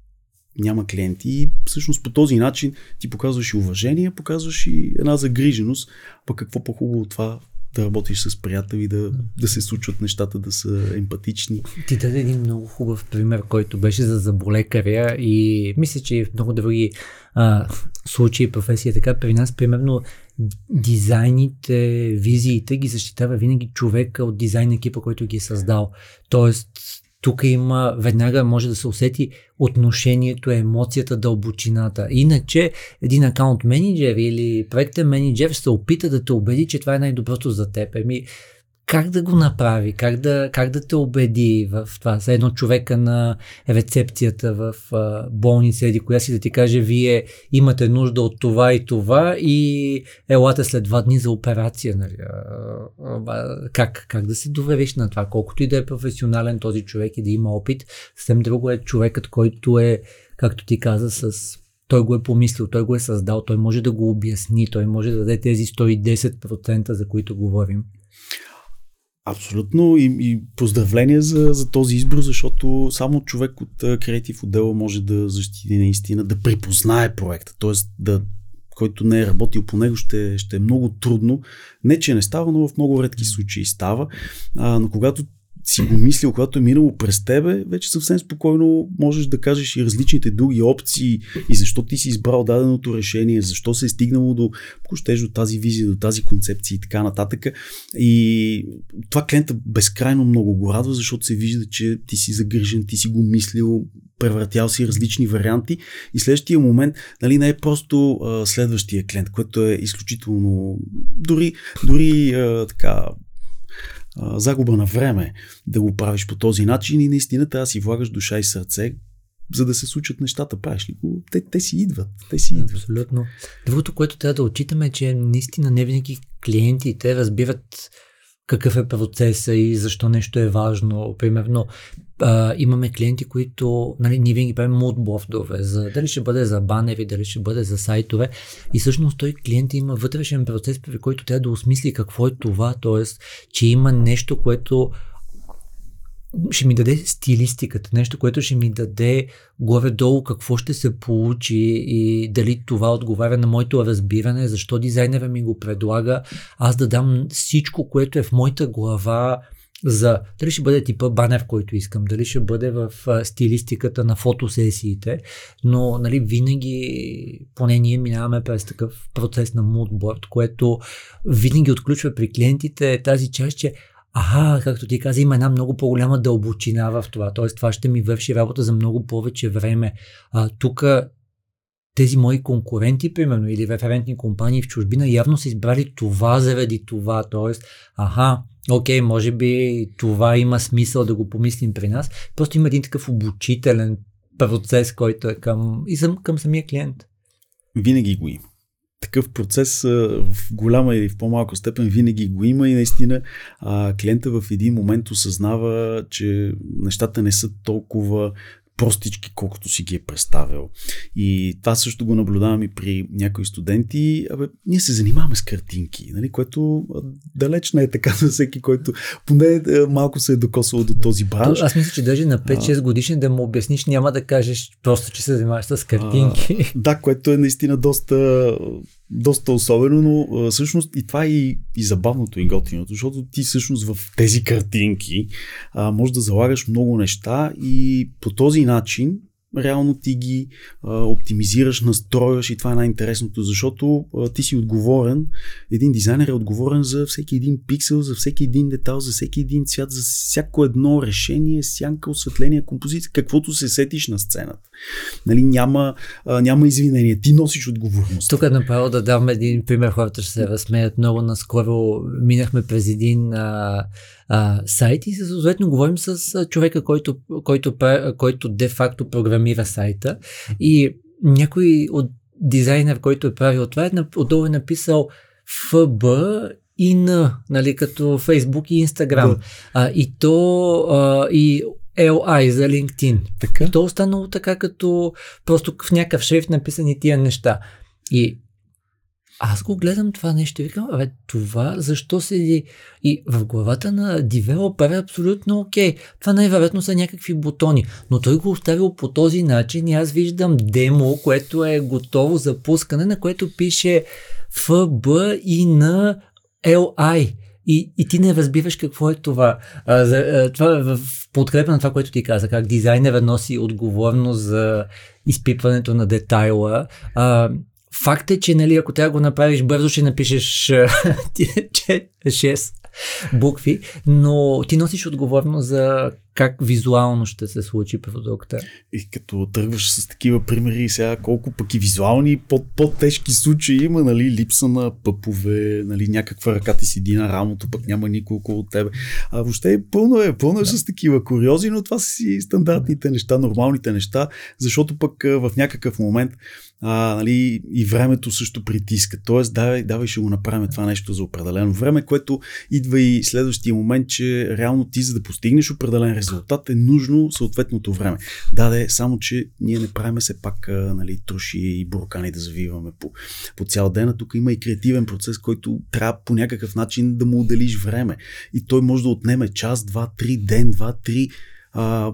няма клиенти и всъщност по този начин ти показваш и уважение, показваш и една загриженост, пък какво по-хубаво от това да работиш с приятели, да, да се случват нещата, да са емпатични. Ти даде един много хубав пример, който беше за заболекаря и мисля, че в много други а, случаи, професия така. При нас, примерно, дизайните, визиите ги защитава винаги човека от дизайн екипа, който ги е създал. Тоест, тук има, веднага може да се усети отношението, емоцията, дълбочината. Иначе един акаунт менеджер или проектен менеджер се опита да те убеди, че това е най-доброто за теб. Еми, как да го направи, как да, как да те убеди в това. За едно човека на рецепцията в а, болница или коя си да ти каже, вие имате нужда от това и това и елате след два дни за операция. Нали? Как, как да се довериш на това? Колкото и да е професионален този човек и да има опит, съвсем друго е човекът, който е, както ти каза, с той го е помислил, той го е създал, той може да го обясни, той може да даде тези 110%, за които говорим. Абсолютно и, и поздравления за, за този избор, защото само човек от креатив отдела може да защити наистина, да припознае проекта, т.е. да който не е работил по него, ще, ще е много трудно. Не, че не става, но в много редки случаи става. А, но когато си го мислил, когато е минало през тебе, вече съвсем спокойно можеш да кажеш и различните други опции и защо ти си избрал даденото решение, защо се е стигнало до, щеш, до тази визия, до тази концепция и така нататък. И това клиента безкрайно много го радва, защото се вижда, че ти си загрижен, ти си го мислил, превратял си различни варианти и следващия момент нали, не е просто а, следващия клиент, което е изключително дори, дори а, така загуба на време да го правиш по този начин и наистина трябва да си влагаш душа и сърце, за да се случат нещата. Правиш ли го? Те, те си идват. Те си идват. Абсолютно. Другото, което трябва да отчитаме е, че наистина не винаги клиентите разбират какъв е процеса и защо нещо е важно. Примерно, а, имаме клиенти, които нали, ние винаги правим модбордове, за, дали ще бъде за банери, дали ще бъде за сайтове. И всъщност той клиент има вътрешен процес, при който трябва да осмисли какво е това, т.е. че има нещо, което ще ми даде стилистиката, нещо, което ще ми даде горе-долу какво ще се получи и дали това отговаря на моето разбиране, защо дизайнера ми го предлага, аз да дам всичко, което е в моята глава, за дали ще бъде типа банер, който искам, дали ще бъде в стилистиката на фотосесиите, но нали, винаги, поне ние минаваме през такъв процес на moodboard, което винаги отключва при клиентите тази част, че Аха, както ти каза, има една много по-голяма дълбочина в това. Тоест, това ще ми върши работа за много повече време. А, тук тези мои конкуренти, примерно, или референтни компании в чужбина, явно са избрали това заради това. Тоест, аха, окей, може би това има смисъл да го помислим при нас. Просто има един такъв обучителен процес, който е към, и съм, към самия клиент. Винаги го има. Такъв процес в голяма или в по-малка степен винаги го има и наистина клиента в един момент осъзнава, че нещата не са толкова простички, колкото си ги е представил. И това също го наблюдавам и при някои студенти. Абе, ние се занимаваме с картинки, нали, което далеч не е така за всеки, който поне малко се е докосвал до този бранш. Аз мисля, че даже на 5-6 годишни да му обясниш, няма да кажеш просто, че се занимаваш с картинки. А, да, което е наистина доста доста особено, но всъщност и това е и, и забавното и готиното, защото ти всъщност в тези картинки а, можеш да залагаш много неща и по този начин реално ти ги а, оптимизираш, настрояш и това е най-интересното, защото а, ти си отговорен, един дизайнер е отговорен за всеки един пиксел, за всеки един детал, за всеки един цвят, за всяко едно решение, сянка, осветление, композиция, каквото се сетиш на сцената. Нали, няма, а, няма извинение, ти носиш отговорност. Тук е направо да дам един пример, хората ще се разсмеят много. Наскоро минахме през един а, а, сайт и съответно говорим с човека, който, който, който де-факто програмира сайта и някой от дизайнер, който е правил това, е, отдолу е написал ФБ и Н, нали, като Facebook и Instagram. Да. А, и то а, и LI за LinkedIn. Така? И то останало така като просто в някакъв шрифт написани тия неща. И аз го гледам това нещо и викам, абе, това защо седи? И в главата на девелопер е абсолютно окей. Това най-вероятно са някакви бутони. Но той го оставил по този начин и аз виждам демо, което е готово за пускане, на което пише FB и на LI. И, и ти не разбираш какво е това. А, за, а, това е в подкрепа на това, което ти каза, как дизайнерът носи отговорност за изпипването на детайла. А, Факт е, че нали, ако трябва да го направиш бързо, ще напишеш 6 букви, но ти носиш отговорност за как визуално ще се случи продукта. И като тръгваш с такива примери, сега колко пък и визуални под, по-тежки случаи има, нали, липса на пъпове, нали, някаква ръка ти седи на рамото, пък няма никой около тебе. А въобще е пълно е, пълно е да. с такива куриози, но това са си стандартните неща, нормалните неща, защото пък в някакъв момент а, нали, и времето също притиска. Тоест, давай, давай ще го направим това нещо за определено време, което идва и следващия момент, че реално ти за да постигнеш определен резултат е нужно съответното време. Да, да, само че ние не правиме се пак нали, троши и буркани да завиваме по, по цял ден, а тук има и креативен процес, който трябва по някакъв начин да му отделиш време. И той може да отнеме час, два, три, ден, два, три. А,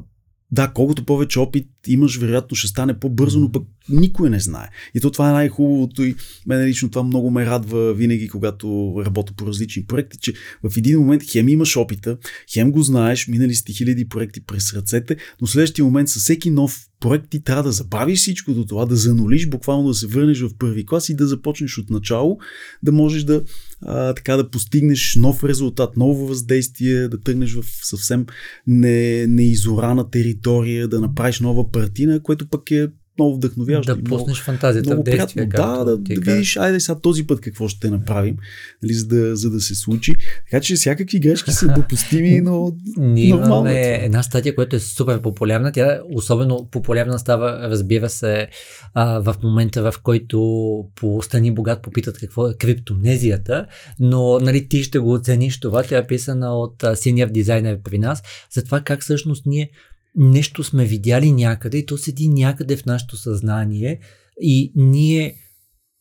да, колкото повече опит имаш, вероятно ще стане по-бързо, но пък никой не знае. И то това е най-хубавото и мен лично това много ме радва винаги, когато работя по различни проекти, че в един момент хем имаш опита, хем го знаеш, минали сте хиляди проекти през ръцете, но в следващия момент със всеки нов проект ти трябва да забавиш всичко до това, да занулиш, буквално да се върнеш в първи клас и да започнеш от начало, да можеш да а, така да постигнеш нов резултат, ново въздействие, да тръгнеш в съвсем не, неизорана територия, да направиш нова партина, което пък е много вдъхновяващо. Да пуснеш фантазията много в действие. Да, да, да видиш, айде сега този път какво ще направим, нали, за, да, за да се случи. Така че всякакви грешки са допустими, но Ние имаме една статия, която е супер популярна. Тя особено популярна става, разбира се, а, в момента, в който по Стани Богат попитат какво е криптонезията, но нали, ти ще го оцениш това. Тя е писана от синьор дизайнер при нас, за това как всъщност ние нещо сме видяли някъде и то седи някъде в нашето съзнание и ние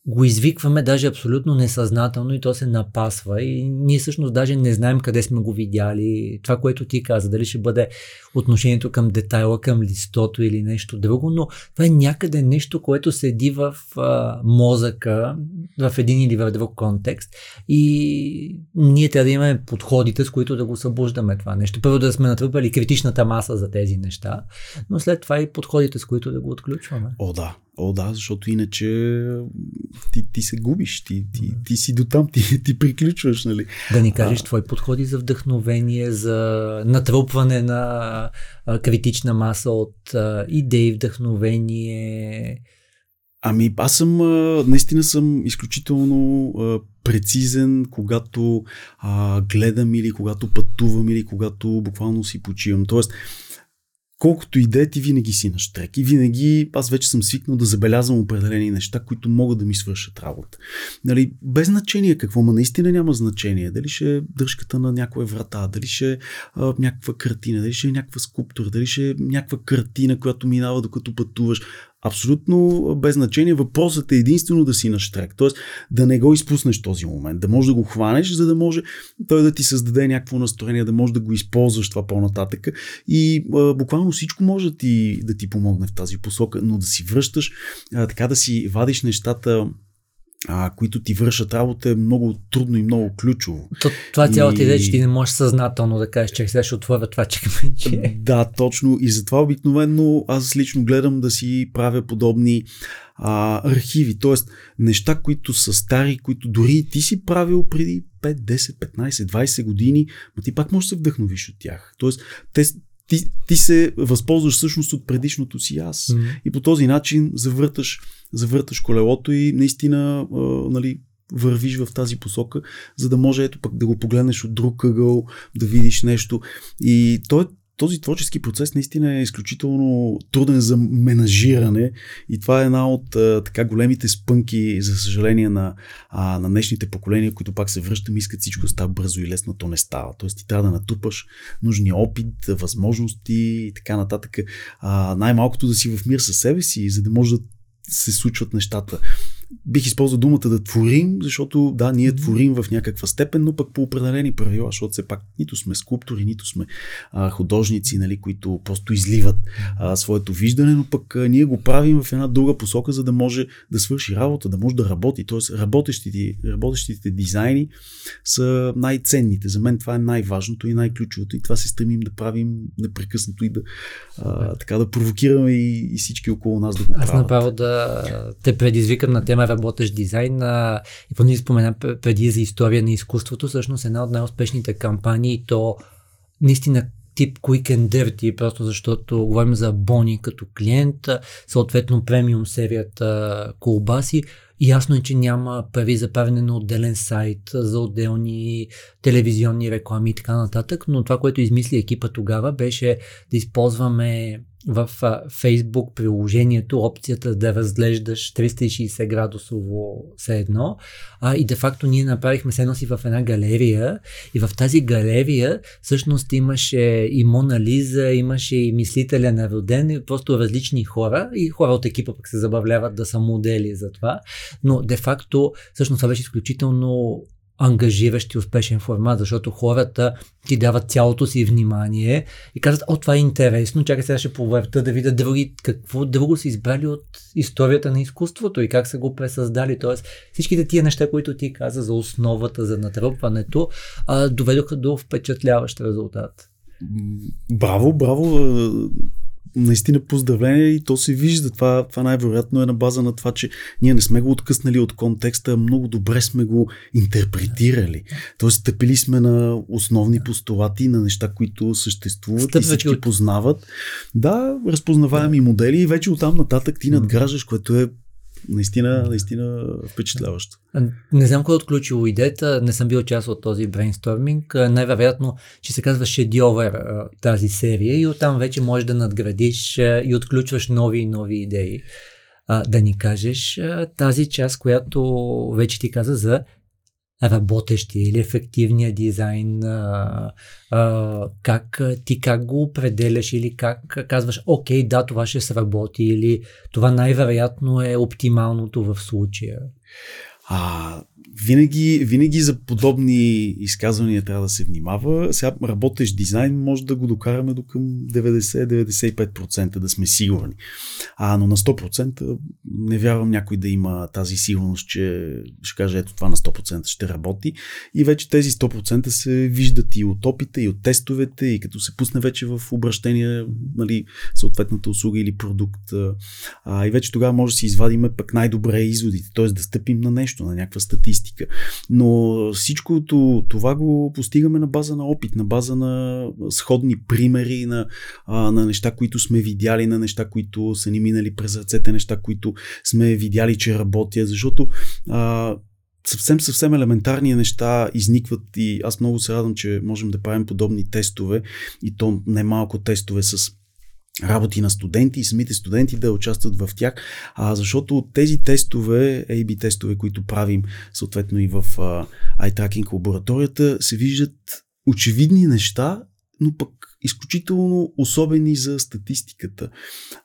го извикваме даже абсолютно несъзнателно и то се напасва и ние всъщност даже не знаем къде сме го видяли. Това, което ти каза, дали ще бъде отношението към детайла, към листото или нещо друго, но това е някъде нещо, което седи в а, мозъка, в един или в друг контекст и ние трябва да имаме подходите, с които да го събуждаме това нещо. Първо да сме натрупали критичната маса за тези неща, но след това и подходите, с които да го отключваме. О, да. О, да, защото иначе ти, ти се губиш, ти, ти, ти си до там, ти, ти приключваш, нали? Да ни кажеш а... твои подходи за вдъхновение, за натрупване на критична маса от а, идеи, вдъхновение. Ами аз съм, наистина съм изключително а, прецизен, когато а, гледам или когато пътувам или когато буквално си почивам. Тоест, колкото и да е, ти винаги си на штрек. И винаги аз вече съм свикнал да забелязвам определени неща, които могат да ми свършат работа. Нали, без значение какво, ма наистина няма значение. Дали ще е дръжката на някоя врата, дали ще е някаква картина, дали ще е някаква скулптура, дали ще е някаква картина, която минава докато пътуваш. Абсолютно без значение. Въпросът е единствено да си на штрек. Тоест да не го изпуснеш този момент, да можеш да го хванеш, за да може той да ти създаде някакво настроение, да можеш да го използваш това по-нататък. И а, буквално всичко може да ти, да ти помогне в тази посока, но да си връщаш, а, така да си вадиш нещата а, които ти вършат работа е много трудно и много ключово. То, това цялата идея, че ти не можеш съзнателно да кажеш, че сега ще отворя това чекменче. Да, точно. И затова обикновено аз лично гледам да си правя подобни а, архиви, т.е. неща, които са стари, които дори ти си правил преди 5, 10, 15, 20 години, но ти пак можеш да се вдъхновиш от тях. Тоест, те, ти, ти се възползваш всъщност от предишното си аз. Mm-hmm. И по този начин завърташ, завърташ колелото и наистина а, нали, вървиш в тази посока, за да може ето пък да го погледнеш от друг ъгъл, да видиш нещо. И то е този творчески процес наистина е изключително труден за менажиране и това е една от а, така големите спънки, за съжаление, на, а, на днешните поколения, които пак се връщам, искат всичко става бързо и лесно, то не става. Тоест ти трябва да натупаш нужния опит, възможности и така нататък. А, най-малкото да си в мир със себе си, за да може да се случват нещата бих използвал думата да творим, защото да, ние творим в някаква степен, но пък по определени правила, защото все пак нито сме скулптори, нито сме а, художници, нали, които просто изливат а, своето виждане, но пък а, ние го правим в една друга посока, за да може да свърши работа, да може да работи. Тоест, работещите, работещите дизайни са най-ценните. За мен това е най-важното и най-ключовото и това се стремим да правим непрекъснато и да, а, така, да провокираме и, и всички около нас да го правят. Аз направо да те предизвикам на тема работещ дизайн. А, и поне спомена преди за история на изкуството, всъщност една от най-успешните кампании, то наистина тип Quick and Dirty, просто защото говорим за Бони като клиент, съответно премиум серията колбаси. Ясно е, че няма пари за правене на отделен сайт, за отделни телевизионни реклами и така нататък, но това, което измисли екипа тогава беше да използваме в Facebook приложението опцията да разглеждаш 360 градусово все едно а, и де факто ние направихме се си в една галерия и в тази галерия всъщност имаше и Мона Лиза, имаше и мислителя на роден, просто различни хора и хора от екипа пък се забавляват да са модели за това, но де факто всъщност това беше изключително ангажиращ и успешен формат, защото хората ти дават цялото си внимание и казват, о, това е интересно, чакай сега ще повърта да видя други, какво друго са избрали от историята на изкуството и как са го пресъздали. Тоест, всичките тия неща, които ти каза за основата, за натрупването, а, доведоха до впечатляващ резултат. Браво, браво наистина поздравление и то се вижда. Това, това най-вероятно е на база на това, че ние не сме го откъснали от контекста, много добре сме го интерпретирали. Тоест, стъпили сме на основни постулати, на неща, които съществуват Стъпвачи и всички от... познават. Да, разпознаваеми модели и вече оттам нататък ти надграждаш, което е наистина, наистина впечатляващо. Не знам кой е отключил идеята, не съм бил част от този брейнсторминг. Най-вероятно, че се казва шедьовър тази серия и оттам вече можеш да надградиш и отключваш нови и нови идеи. Да ни кажеш тази част, която вече ти каза за работещи или ефективния дизайн, а, а, как ти как го определяш или как казваш, окей, да, това ще сработи или това най-вероятно е оптималното в случая. А, винаги, винаги за подобни изказвания трябва да се внимава. Сега работещ дизайн, може да го докараме до към 90-95% да сме сигурни. А, но на 100% не вярвам някой да има тази сигурност, че ще каже ето това на 100% ще работи. И вече тези 100% се виждат и от опита, и от тестовете, и като се пусне вече в обращение нали, съответната услуга или продукт. А, и вече тогава може да си извадиме пък най-добре изводите, т.е. да стъпим на нещо, на някаква статистика. Но всичкото това го постигаме на база на опит, на база на сходни примери, на, а, на неща, които сме видяли, на неща, които са ни минали през ръцете, неща, които сме видяли, че работят, защото а, съвсем, съвсем елементарни неща изникват и аз много се радвам, че можем да правим подобни тестове и то немалко тестове с работи на студенти и самите студенти да участват в тях, а, защото тези тестове, AB тестове, които правим съответно и в а, iTracking лабораторията, се виждат очевидни неща, но пък изключително особени за статистиката.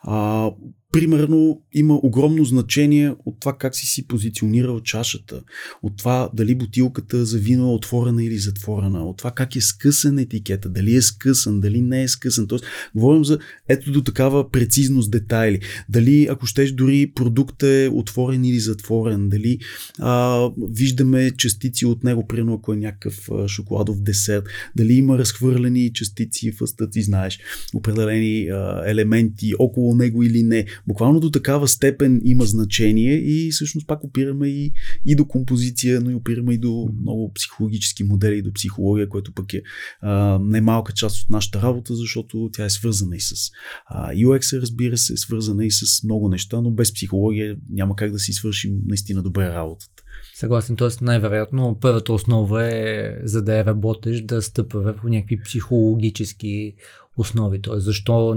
А, примерно има огромно значение от това как си си позиционирал чашата, от това дали бутилката за вино е отворена или затворена, от това как е скъсан етикета, дали е скъсан, дали не е скъсан. Тоест, говорим за ето до такава прецизност детайли. Дали, ако щеш, дори продукт е отворен или затворен, дали а, виждаме частици от него, примерно ако е някакъв шоколадов десерт, дали има разхвърлени частици в ти знаеш, определени а, елементи около него или не буквално до такава степен има значение и всъщност пак опираме и, и до композиция, но и опираме и до много психологически модели, до психология, което пък е а, немалка част от нашата работа, защото тя е свързана и с UX, разбира се, е свързана и с много неща, но без психология няма как да си свършим наистина добре работата. Съгласен, т.е. най-вероятно първата основа е, за да я работиш, да стъпва върху някакви психологически основи. Т.е. защо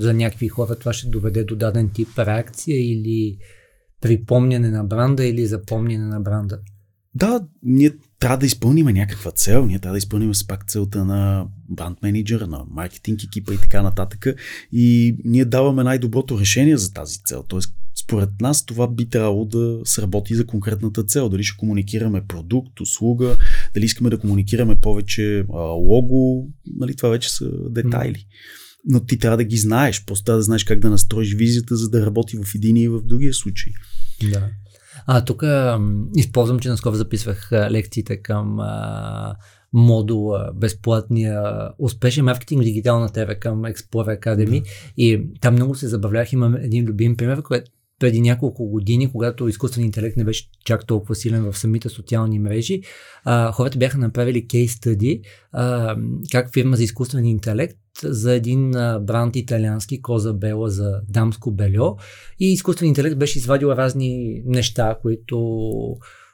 за някакви хора това ще доведе до даден тип реакция или припомняне на бранда или запомняне на бранда. Да, ние трябва да изпълним някаква цел, ние трябва да изпълним с пак целта на бранд менеджера, на маркетинг екипа и така нататък. И ние даваме най-доброто решение за тази цел. Тоест, според нас това би трябвало да сработи за конкретната цел. Дали ще комуникираме продукт, услуга, дали искаме да комуникираме повече а, лого, нали, това вече са детайли. Но ти трябва да ги знаеш, просто трябва да знаеш как да настроиш визията, за да работи в един и в другия случай. Да. А тук използвам, че наскоро записвах лекциите към а, модула безплатния успешен маркетинг дигитална ТВ към Explorer Academy да. и там много се забавлях. Имам един любим пример, който преди няколко години, когато изкуствен интелект не беше чак толкова силен в самите социални мрежи, а, хората бяха направили кейс стъди как фирма за изкуствен интелект за един а, бранд италиански Коза Бела за дамско бельо. И изкуствен интелект беше извадил разни неща, които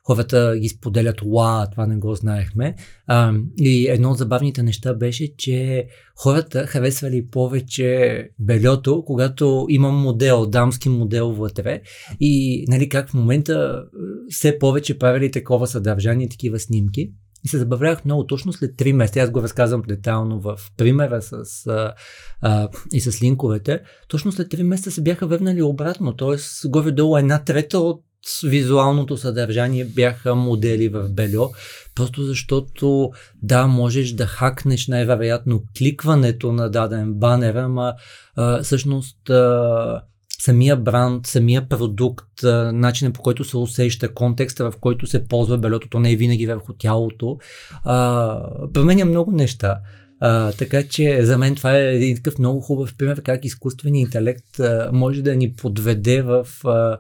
хората ги споделят, уа, това не го знаехме. А, и едно от забавните неща беше, че хората харесвали повече бельото, когато има модел, дамски модел вътре. И нали, как в момента все повече правили такова съдържание, такива снимки. И се забавлявах много точно след 3 месеца. Аз го разказвам детайлно в примера с, а, а, и с линковете. Точно след 3 месеца се бяха върнали обратно. Тоест, горе-долу една трета от визуалното съдържание бяха модели в бельо, просто защото да, можеш да хакнеш най-вероятно кликването на даден банер, ама а, всъщност а, самия бранд, самия продукт, начинът по който се усеща, контекста в който се ползва белето, то не е винаги върху тялото, а, променя много неща. А, така че за мен това е един такъв много хубав пример как изкуственият интелект а, може да ни подведе в а,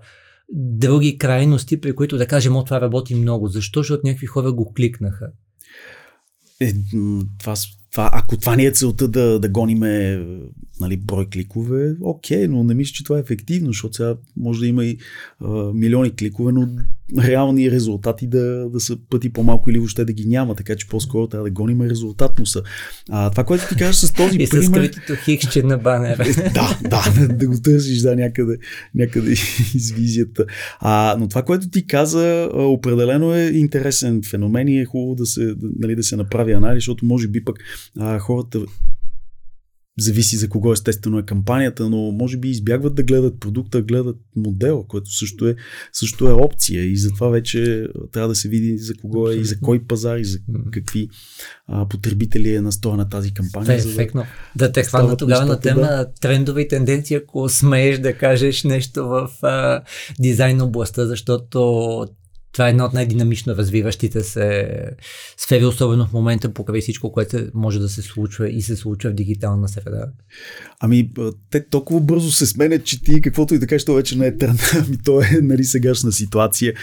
други крайности, при които да кажем, о, това работи много. Защо? Защото някакви хора го кликнаха. Е, това, това, ако това не е целта да, да гониме нали, брой кликове, окей, но не мисля, че това е ефективно, защото сега може да има и а, милиони кликове, но реални резултати да, да са пъти по-малко или въобще да ги няма, така че по-скоро трябва да гоним резултатно А, това, което ти кажеш с този и пример... И с скритото хикче на банера. да, да, да го търсиш да, някъде, някъде из визията. А, но това, което ти каза, определено е интересен феномен и е хубаво да се, нали, да се направи анализ, защото може би пък а, хората зависи за кого естествено е кампанията, но може би избягват да гледат продукта, гледат модела, което също е, също е опция и затова вече трябва да се види за кого е и за кой пазар и за какви а, потребители е настроена тази кампания. Това е ефектно. Да, да те хвана тогава на тема да. трендове и тенденции, ако смееш да кажеш нещо в а, дизайн областта, защото това е една от най-динамично развиващите се сфери, особено в момента покрай всичко, което може да се случва и се случва в дигитална среда. Ами, те толкова бързо се сменят, че ти каквото и да кажеш, то вече не е трън. Ами, то е нали, сегашна ситуация.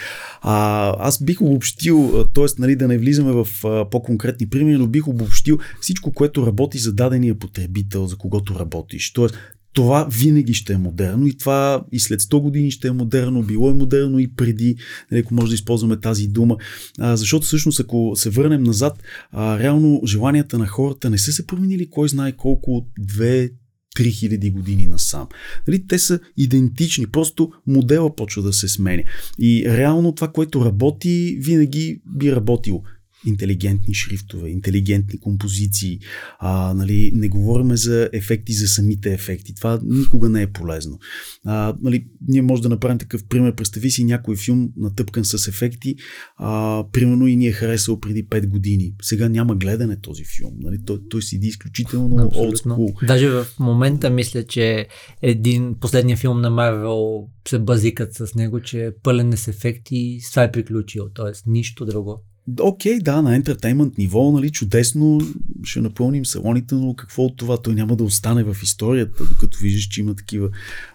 А, аз бих обобщил, т.е. Нали, да не влизаме в а, по-конкретни примери, но бих обобщил всичко, което работи за дадения потребител, за когото работиш. Тоест, това винаги ще е модерно и това и след 100 години ще е модерно, било е модерно и преди, нали, ако може да използваме тази дума. А, защото всъщност, ако се върнем назад, а, реално желанията на хората не са се променили кой знае колко от 2 3000 години насам. Нали, те са идентични, просто модела почва да се сменя. И реално това, което работи, винаги би работило интелигентни шрифтове, интелигентни композиции, а, нали, не говорим за ефекти за самите ефекти. Това никога не е полезно. А, нали, ние може да направим такъв пример. Представи си някой филм натъпкан с ефекти, а, примерно и ни е харесал преди 5 години. Сега няма гледане този филм. Нали? Той, той седи изключително school. Даже в момента мисля, че един последния филм на Марвел се базикат с него, че е пълен с ефекти и това е приключил. Тоест нищо друго. Окей, да, на ентертеймент ниво, нали, чудесно, ще напълним салоните, но какво от това? Той няма да остане в историята, докато виждаш, че има такива,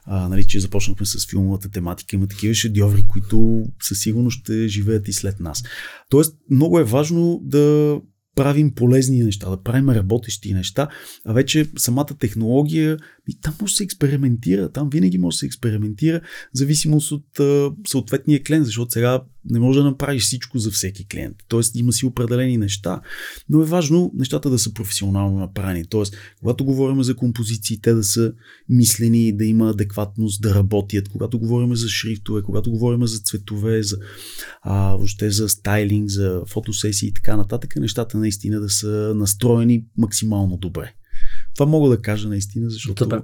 а, нали, че започнахме с филмовата тематика, има такива шедьоври, които със сигурност ще живеят и след нас. Тоест, много е важно да правим полезни неща, да правим работещи неща, а вече самата технология, и там може да се експериментира, там винаги може да се експериментира, в зависимост от а, съответния клиент, защото сега не може да направиш всичко за всеки клиент. Тоест има си определени неща, но е важно нещата да са професионално направени. Тоест, когато говорим за композиции, те да са мислени, да има адекватност, да работят. Когато говорим за шрифтове, когато говорим за цветове, за, а, въобще за стайлинг, за фотосесии и така нататък, нещата наистина да са настроени максимално добре. Това мога да кажа наистина, защото... Добре.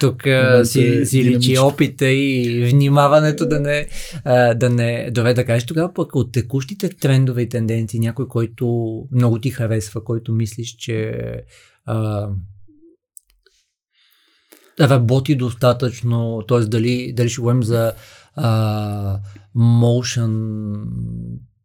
Тук си, е си личи опита и внимаването да не, а, да не доведе да кажеш тогава пък от текущите трендове и тенденции, някой, който много ти харесва, който мислиш, че а, работи достатъчно, т.е. Дали, дали ще говорим за а, motion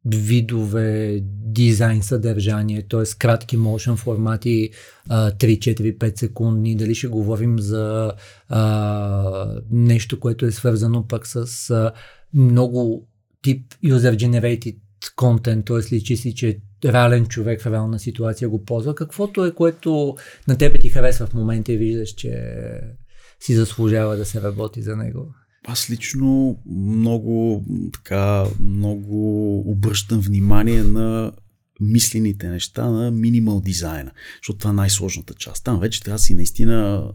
видове дизайн съдържание, т.е. кратки motion формати 3-4-5 секундни, дали ще говорим за а, нещо, което е свързано пък с а, много тип user generated контент, т.е. личи си, че реален човек в реална ситуация го ползва. Каквото е, което на тебе ти харесва в момента и виждаш, че си заслужава да се работи за него? Аз лично много, така, много обръщам внимание на мислените неща на минимал дизайна, защото това е най-сложната част. Там вече трябва си наистина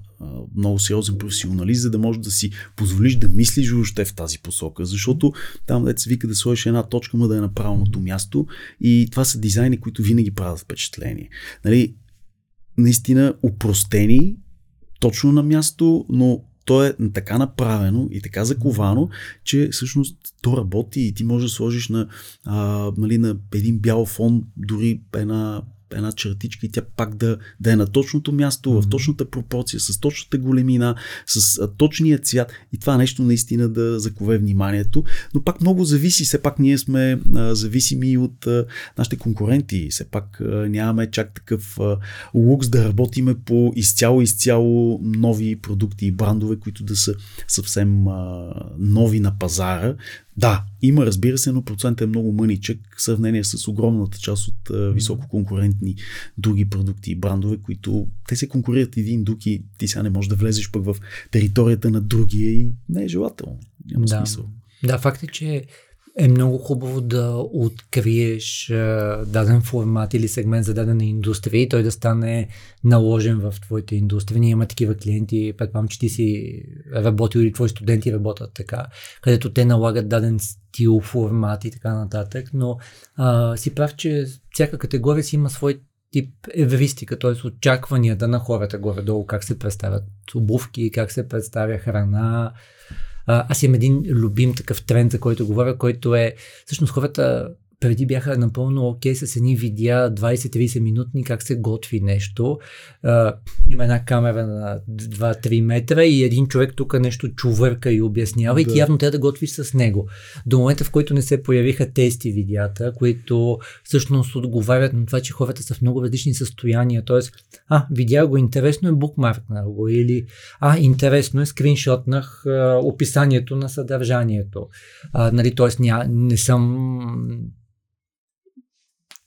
много сериозен професионалист, за да можеш да си позволиш да мислиш въобще в тази посока, защото там дете се вика да сложиш една точка, ма да е на правилното място и това са дизайни, които винаги правят впечатление. Нали, наистина упростени, точно на място, но то е така направено и така заковано, че всъщност то работи и ти можеш да сложиш на, а, нали, на един бял фон дори една една чертичка и тя пак да, да е на точното място, mm-hmm. в точната пропорция, с точната големина, с а, точния цвят и това нещо наистина да закове вниманието. Но пак много зависи, все пак ние сме а, зависими от а, нашите конкуренти, все пак а, нямаме чак такъв а, лукс да работиме по изцяло изцяло нови продукти и брандове, които да са съвсем а, нови на пазара, да, има, разбира се, но процент е много мъничък в сравнение с огромната част от а, висококонкурентни други продукти и брандове, които те се конкурират един друг и ти сега не можеш да влезеш пък в територията на другия и не е желателно. Няма да. смисъл. Да, факт е, че е много хубаво да откриеш даден формат или сегмент за дадена индустрия и той да стане наложен в твоите индустрия. Ние имаме такива клиенти, предполагам, че ти си работил или твои студенти работят така, където те налагат даден стил, формат и така нататък, но а, си прав, че всяка категория си има свой тип евристика, т.е. очакванията на хората горе-долу, как се представят обувки, как се представя храна, аз имам един любим такъв тренд, за който говоря, който е всъщност хората преди бяха напълно окей okay с едни видеа 20-30 минутни как се готви нещо. А, има една камера на 2-3 метра и един човек тук нещо чувърка и обяснява да. и ти явно трябва да готвиш с него. До момента, в който не се появиха тести видеята, които всъщност отговарят на това, че хората са в много различни състояния. Тоест, а, видя го, интересно е букмаркнах го или а, интересно е скриншотнах а, описанието на съдържанието. А, нали, тоест, ня, не съм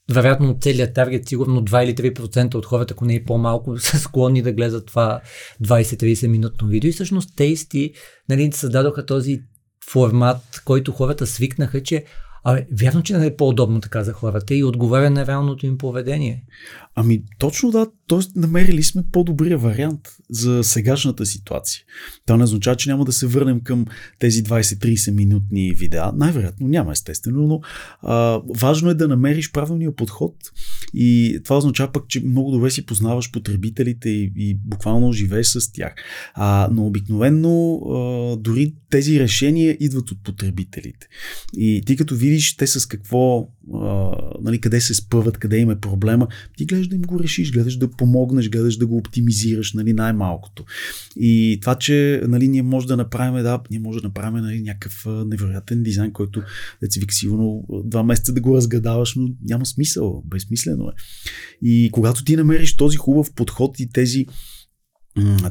вероятно целият таргет, сигурно 2 или 3% от хората, ако не и по-малко, са склонни да гледат това 20-30 минутно видео. И всъщност тейсти нали, създадоха този формат, който хората свикнаха, че Абе, вярно, че не е по-удобно така за хората и отговаря на реалното им поведение. Ами точно да, т.е. намерили сме по-добрия вариант за сегашната ситуация. Това не означава, че няма да се върнем към тези 20-30 минутни видеа. Най-вероятно няма, естествено, но а, важно е да намериш правилния подход и това означава пък, че много добре си познаваш потребителите и, и буквално живееш с тях. А, но обикновенно а, дори тези решения идват от потребителите. И ти като видиш те с какво, а, нали, къде се спъват, къде им е проблема, ти гледаш да им го решиш, гледаш да помогнеш, гледаш да го оптимизираш, нали, най-малкото. И това, че нали, ние може да направим, да, ние може да направим нали, някакъв невероятен дизайн, който вик сигурно два месеца да го разгадаваш, но няма смисъл, безсмислено е. И когато ти намериш този хубав подход и тези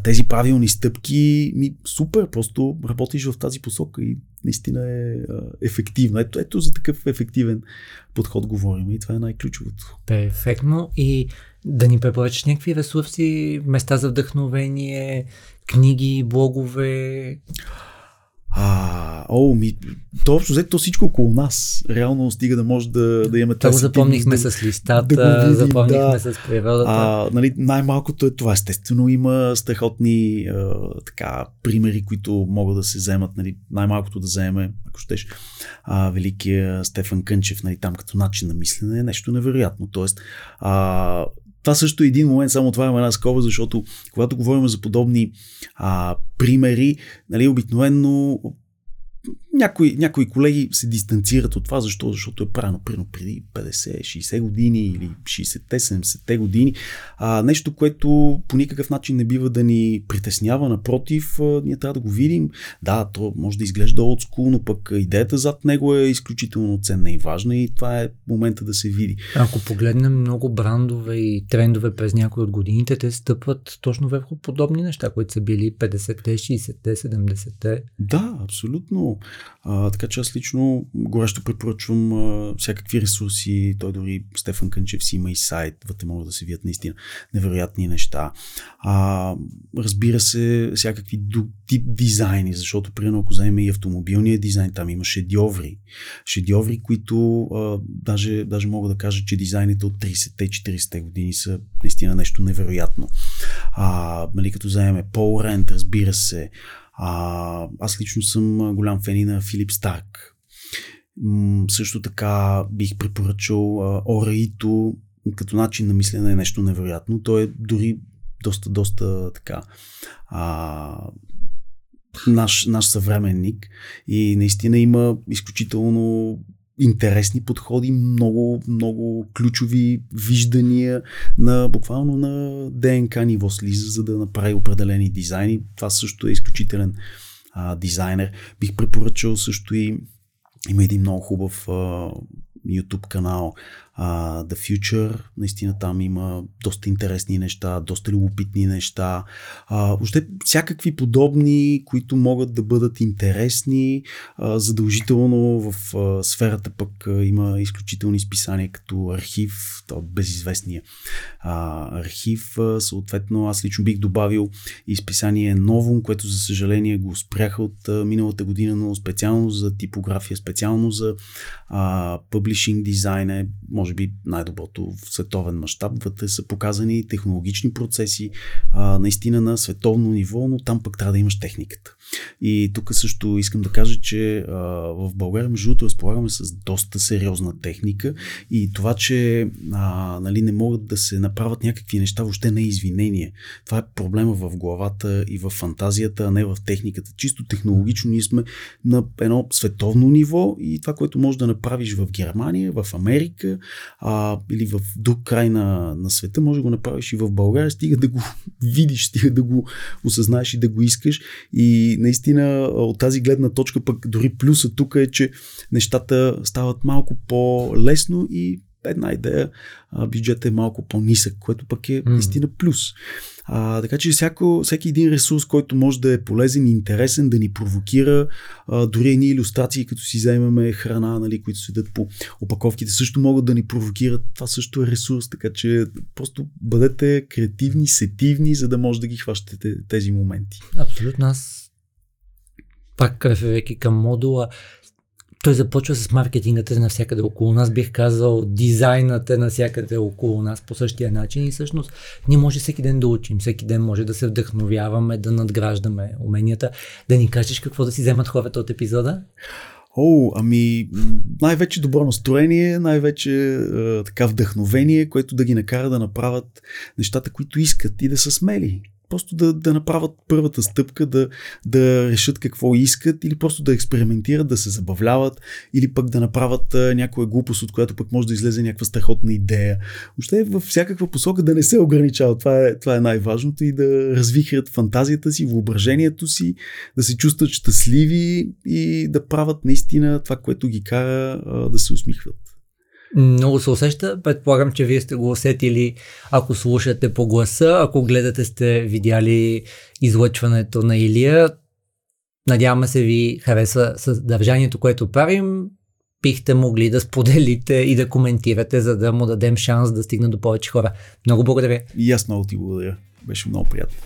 тези правилни стъпки, ми, супер, просто работиш в тази посока и наистина е ефективно. Ето, ето за такъв ефективен подход говорим и това е най-ключовото. Перфектно и да ни препоръчаш някакви ресурси, места за вдъхновение, книги, блогове. А, о, ми, то общо взето всичко около нас. Реално стига да може да, да имаме Това го запомнихме да, с листата, да видим, запомнихме да. с природата. А, нали, най-малкото е това. Естествено има страхотни а, така, примери, които могат да се вземат. Нали, най-малкото да вземе, ако щеш, а, великия Стефан Кънчев, нали, там като начин на мислене е нещо невероятно. Тоест, а, това също е един момент, само това е една скоба, защото когато говорим за подобни а, примери, нали, обикновено някои, някои колеги се дистанцират от това, защо? Защото е правено прино преди 50-60 години или 60-те, 70-те години. А, нещо, което по никакъв начин не бива да ни притеснява, напротив, а, ние трябва да го видим. Да, то може да изглежда отскул, но пък идеята зад него е изключително ценна и важна и това е момента да се види. Ако погледнем много брандове и трендове през някои от годините, те стъпват точно върху подобни неща, които са били 50-те, 60-те, 70-те. Да, абсолютно. А, така че аз лично горещо препоръчвам а, всякакви ресурси. Той дори Стефан Кънчев си има и сайт, вътре могат да се видят наистина невероятни неща. А, разбира се, всякакви тип дизайни, защото примерно ако вземем и автомобилния дизайн, там има шедьоври. Шедьоври, които а, даже, даже мога да кажа, че дизайните от 30-те, 40-те години са наистина нещо невероятно. А, нали, като вземем Пол Рент, разбира се, а, аз лично съм голям фен на Филип Старк. Също така бих препоръчал Ораито като начин на мислене е нещо невероятно. Той е дори доста, доста така а, наш, наш съвременник и наистина има изключително интересни подходи, много, много ключови виждания на буквално на ДНК ниво слиза, за да направи определени дизайни. Това също е изключителен а, дизайнер. Бих препоръчал също и има един много хубав а, YouTube канал The Future. Наистина там има доста интересни неща, доста любопитни неща. Uh, още всякакви подобни, които могат да бъдат интересни. Uh, задължително в uh, сферата пък uh, има изключителни списания като архив, то безизвестния uh, архив. Uh, съответно, аз лично бих добавил изписание Новум, което за съжаление го спряха от uh, миналата година, но специално за типография, специално за uh, publishing дизайн е, може би, най-доброто в световен мащаб. Вътре са показани технологични процеси, а, наистина на световно ниво, но там пък трябва да имаш техниката. И тук също искам да кажа, че а, в България, между другото, разполагаме с доста сериозна техника и това, че а, нали, не могат да се направят някакви неща, въобще не е извинение. Това е проблема в главата и в фантазията, а не в техниката. Чисто технологично ние сме на едно световно ниво и това, което можеш да направиш в Германия, в Америка а, или в друг край на, на света, може да го направиш и в България, стига да го видиш, стига да го осъзнаеш и да го искаш. И наистина от тази гледна точка пък дори плюса тук е, че нещата стават малко по-лесно и една идея, бюджетът е малко по-нисък, което пък е наистина плюс. А, така че всяко, всеки един ресурс, който може да е полезен и интересен, да ни провокира, а, дори едни иллюстрации, като си вземаме храна, нали, които седят по опаковките, също могат да ни провокират. Това също е ресурс, така че просто бъдете креативни, сетивни, за да може да ги хващате тези моменти. Абсолютно. Аз пак реферейки към модула, той започва с маркетингът е навсякъде около нас, бих казал, дизайнът е навсякъде около нас по същия начин и всъщност ние може всеки ден да учим, всеки ден може да се вдъхновяваме, да надграждаме уменията. Да ни кажеш какво да си вземат хората от епизода? О, ами най-вече добро настроение, най-вече е, така вдъхновение, което да ги накара да направят нещата, които искат и да са смели просто да, да направят първата стъпка, да, да решат какво искат или просто да експериментират, да се забавляват или пък да направят а, някоя глупост, от която пък може да излезе някаква страхотна идея. Въобще във всякаква посока да не се ограничават. Това е, това е най-важното и да развихрят фантазията си, въображението си, да се чувстват щастливи и да правят наистина това, което ги кара а, да се усмихват. Много се усеща. Предполагам, че вие сте го усетили, ако слушате по гласа, ако гледате сте видяли излъчването на Илия. Надяваме се ви хареса съдържанието, което правим. Бихте могли да споделите и да коментирате, за да му дадем шанс да стигне до повече хора. Много благодаря. И аз много ти благодаря. Беше много приятно.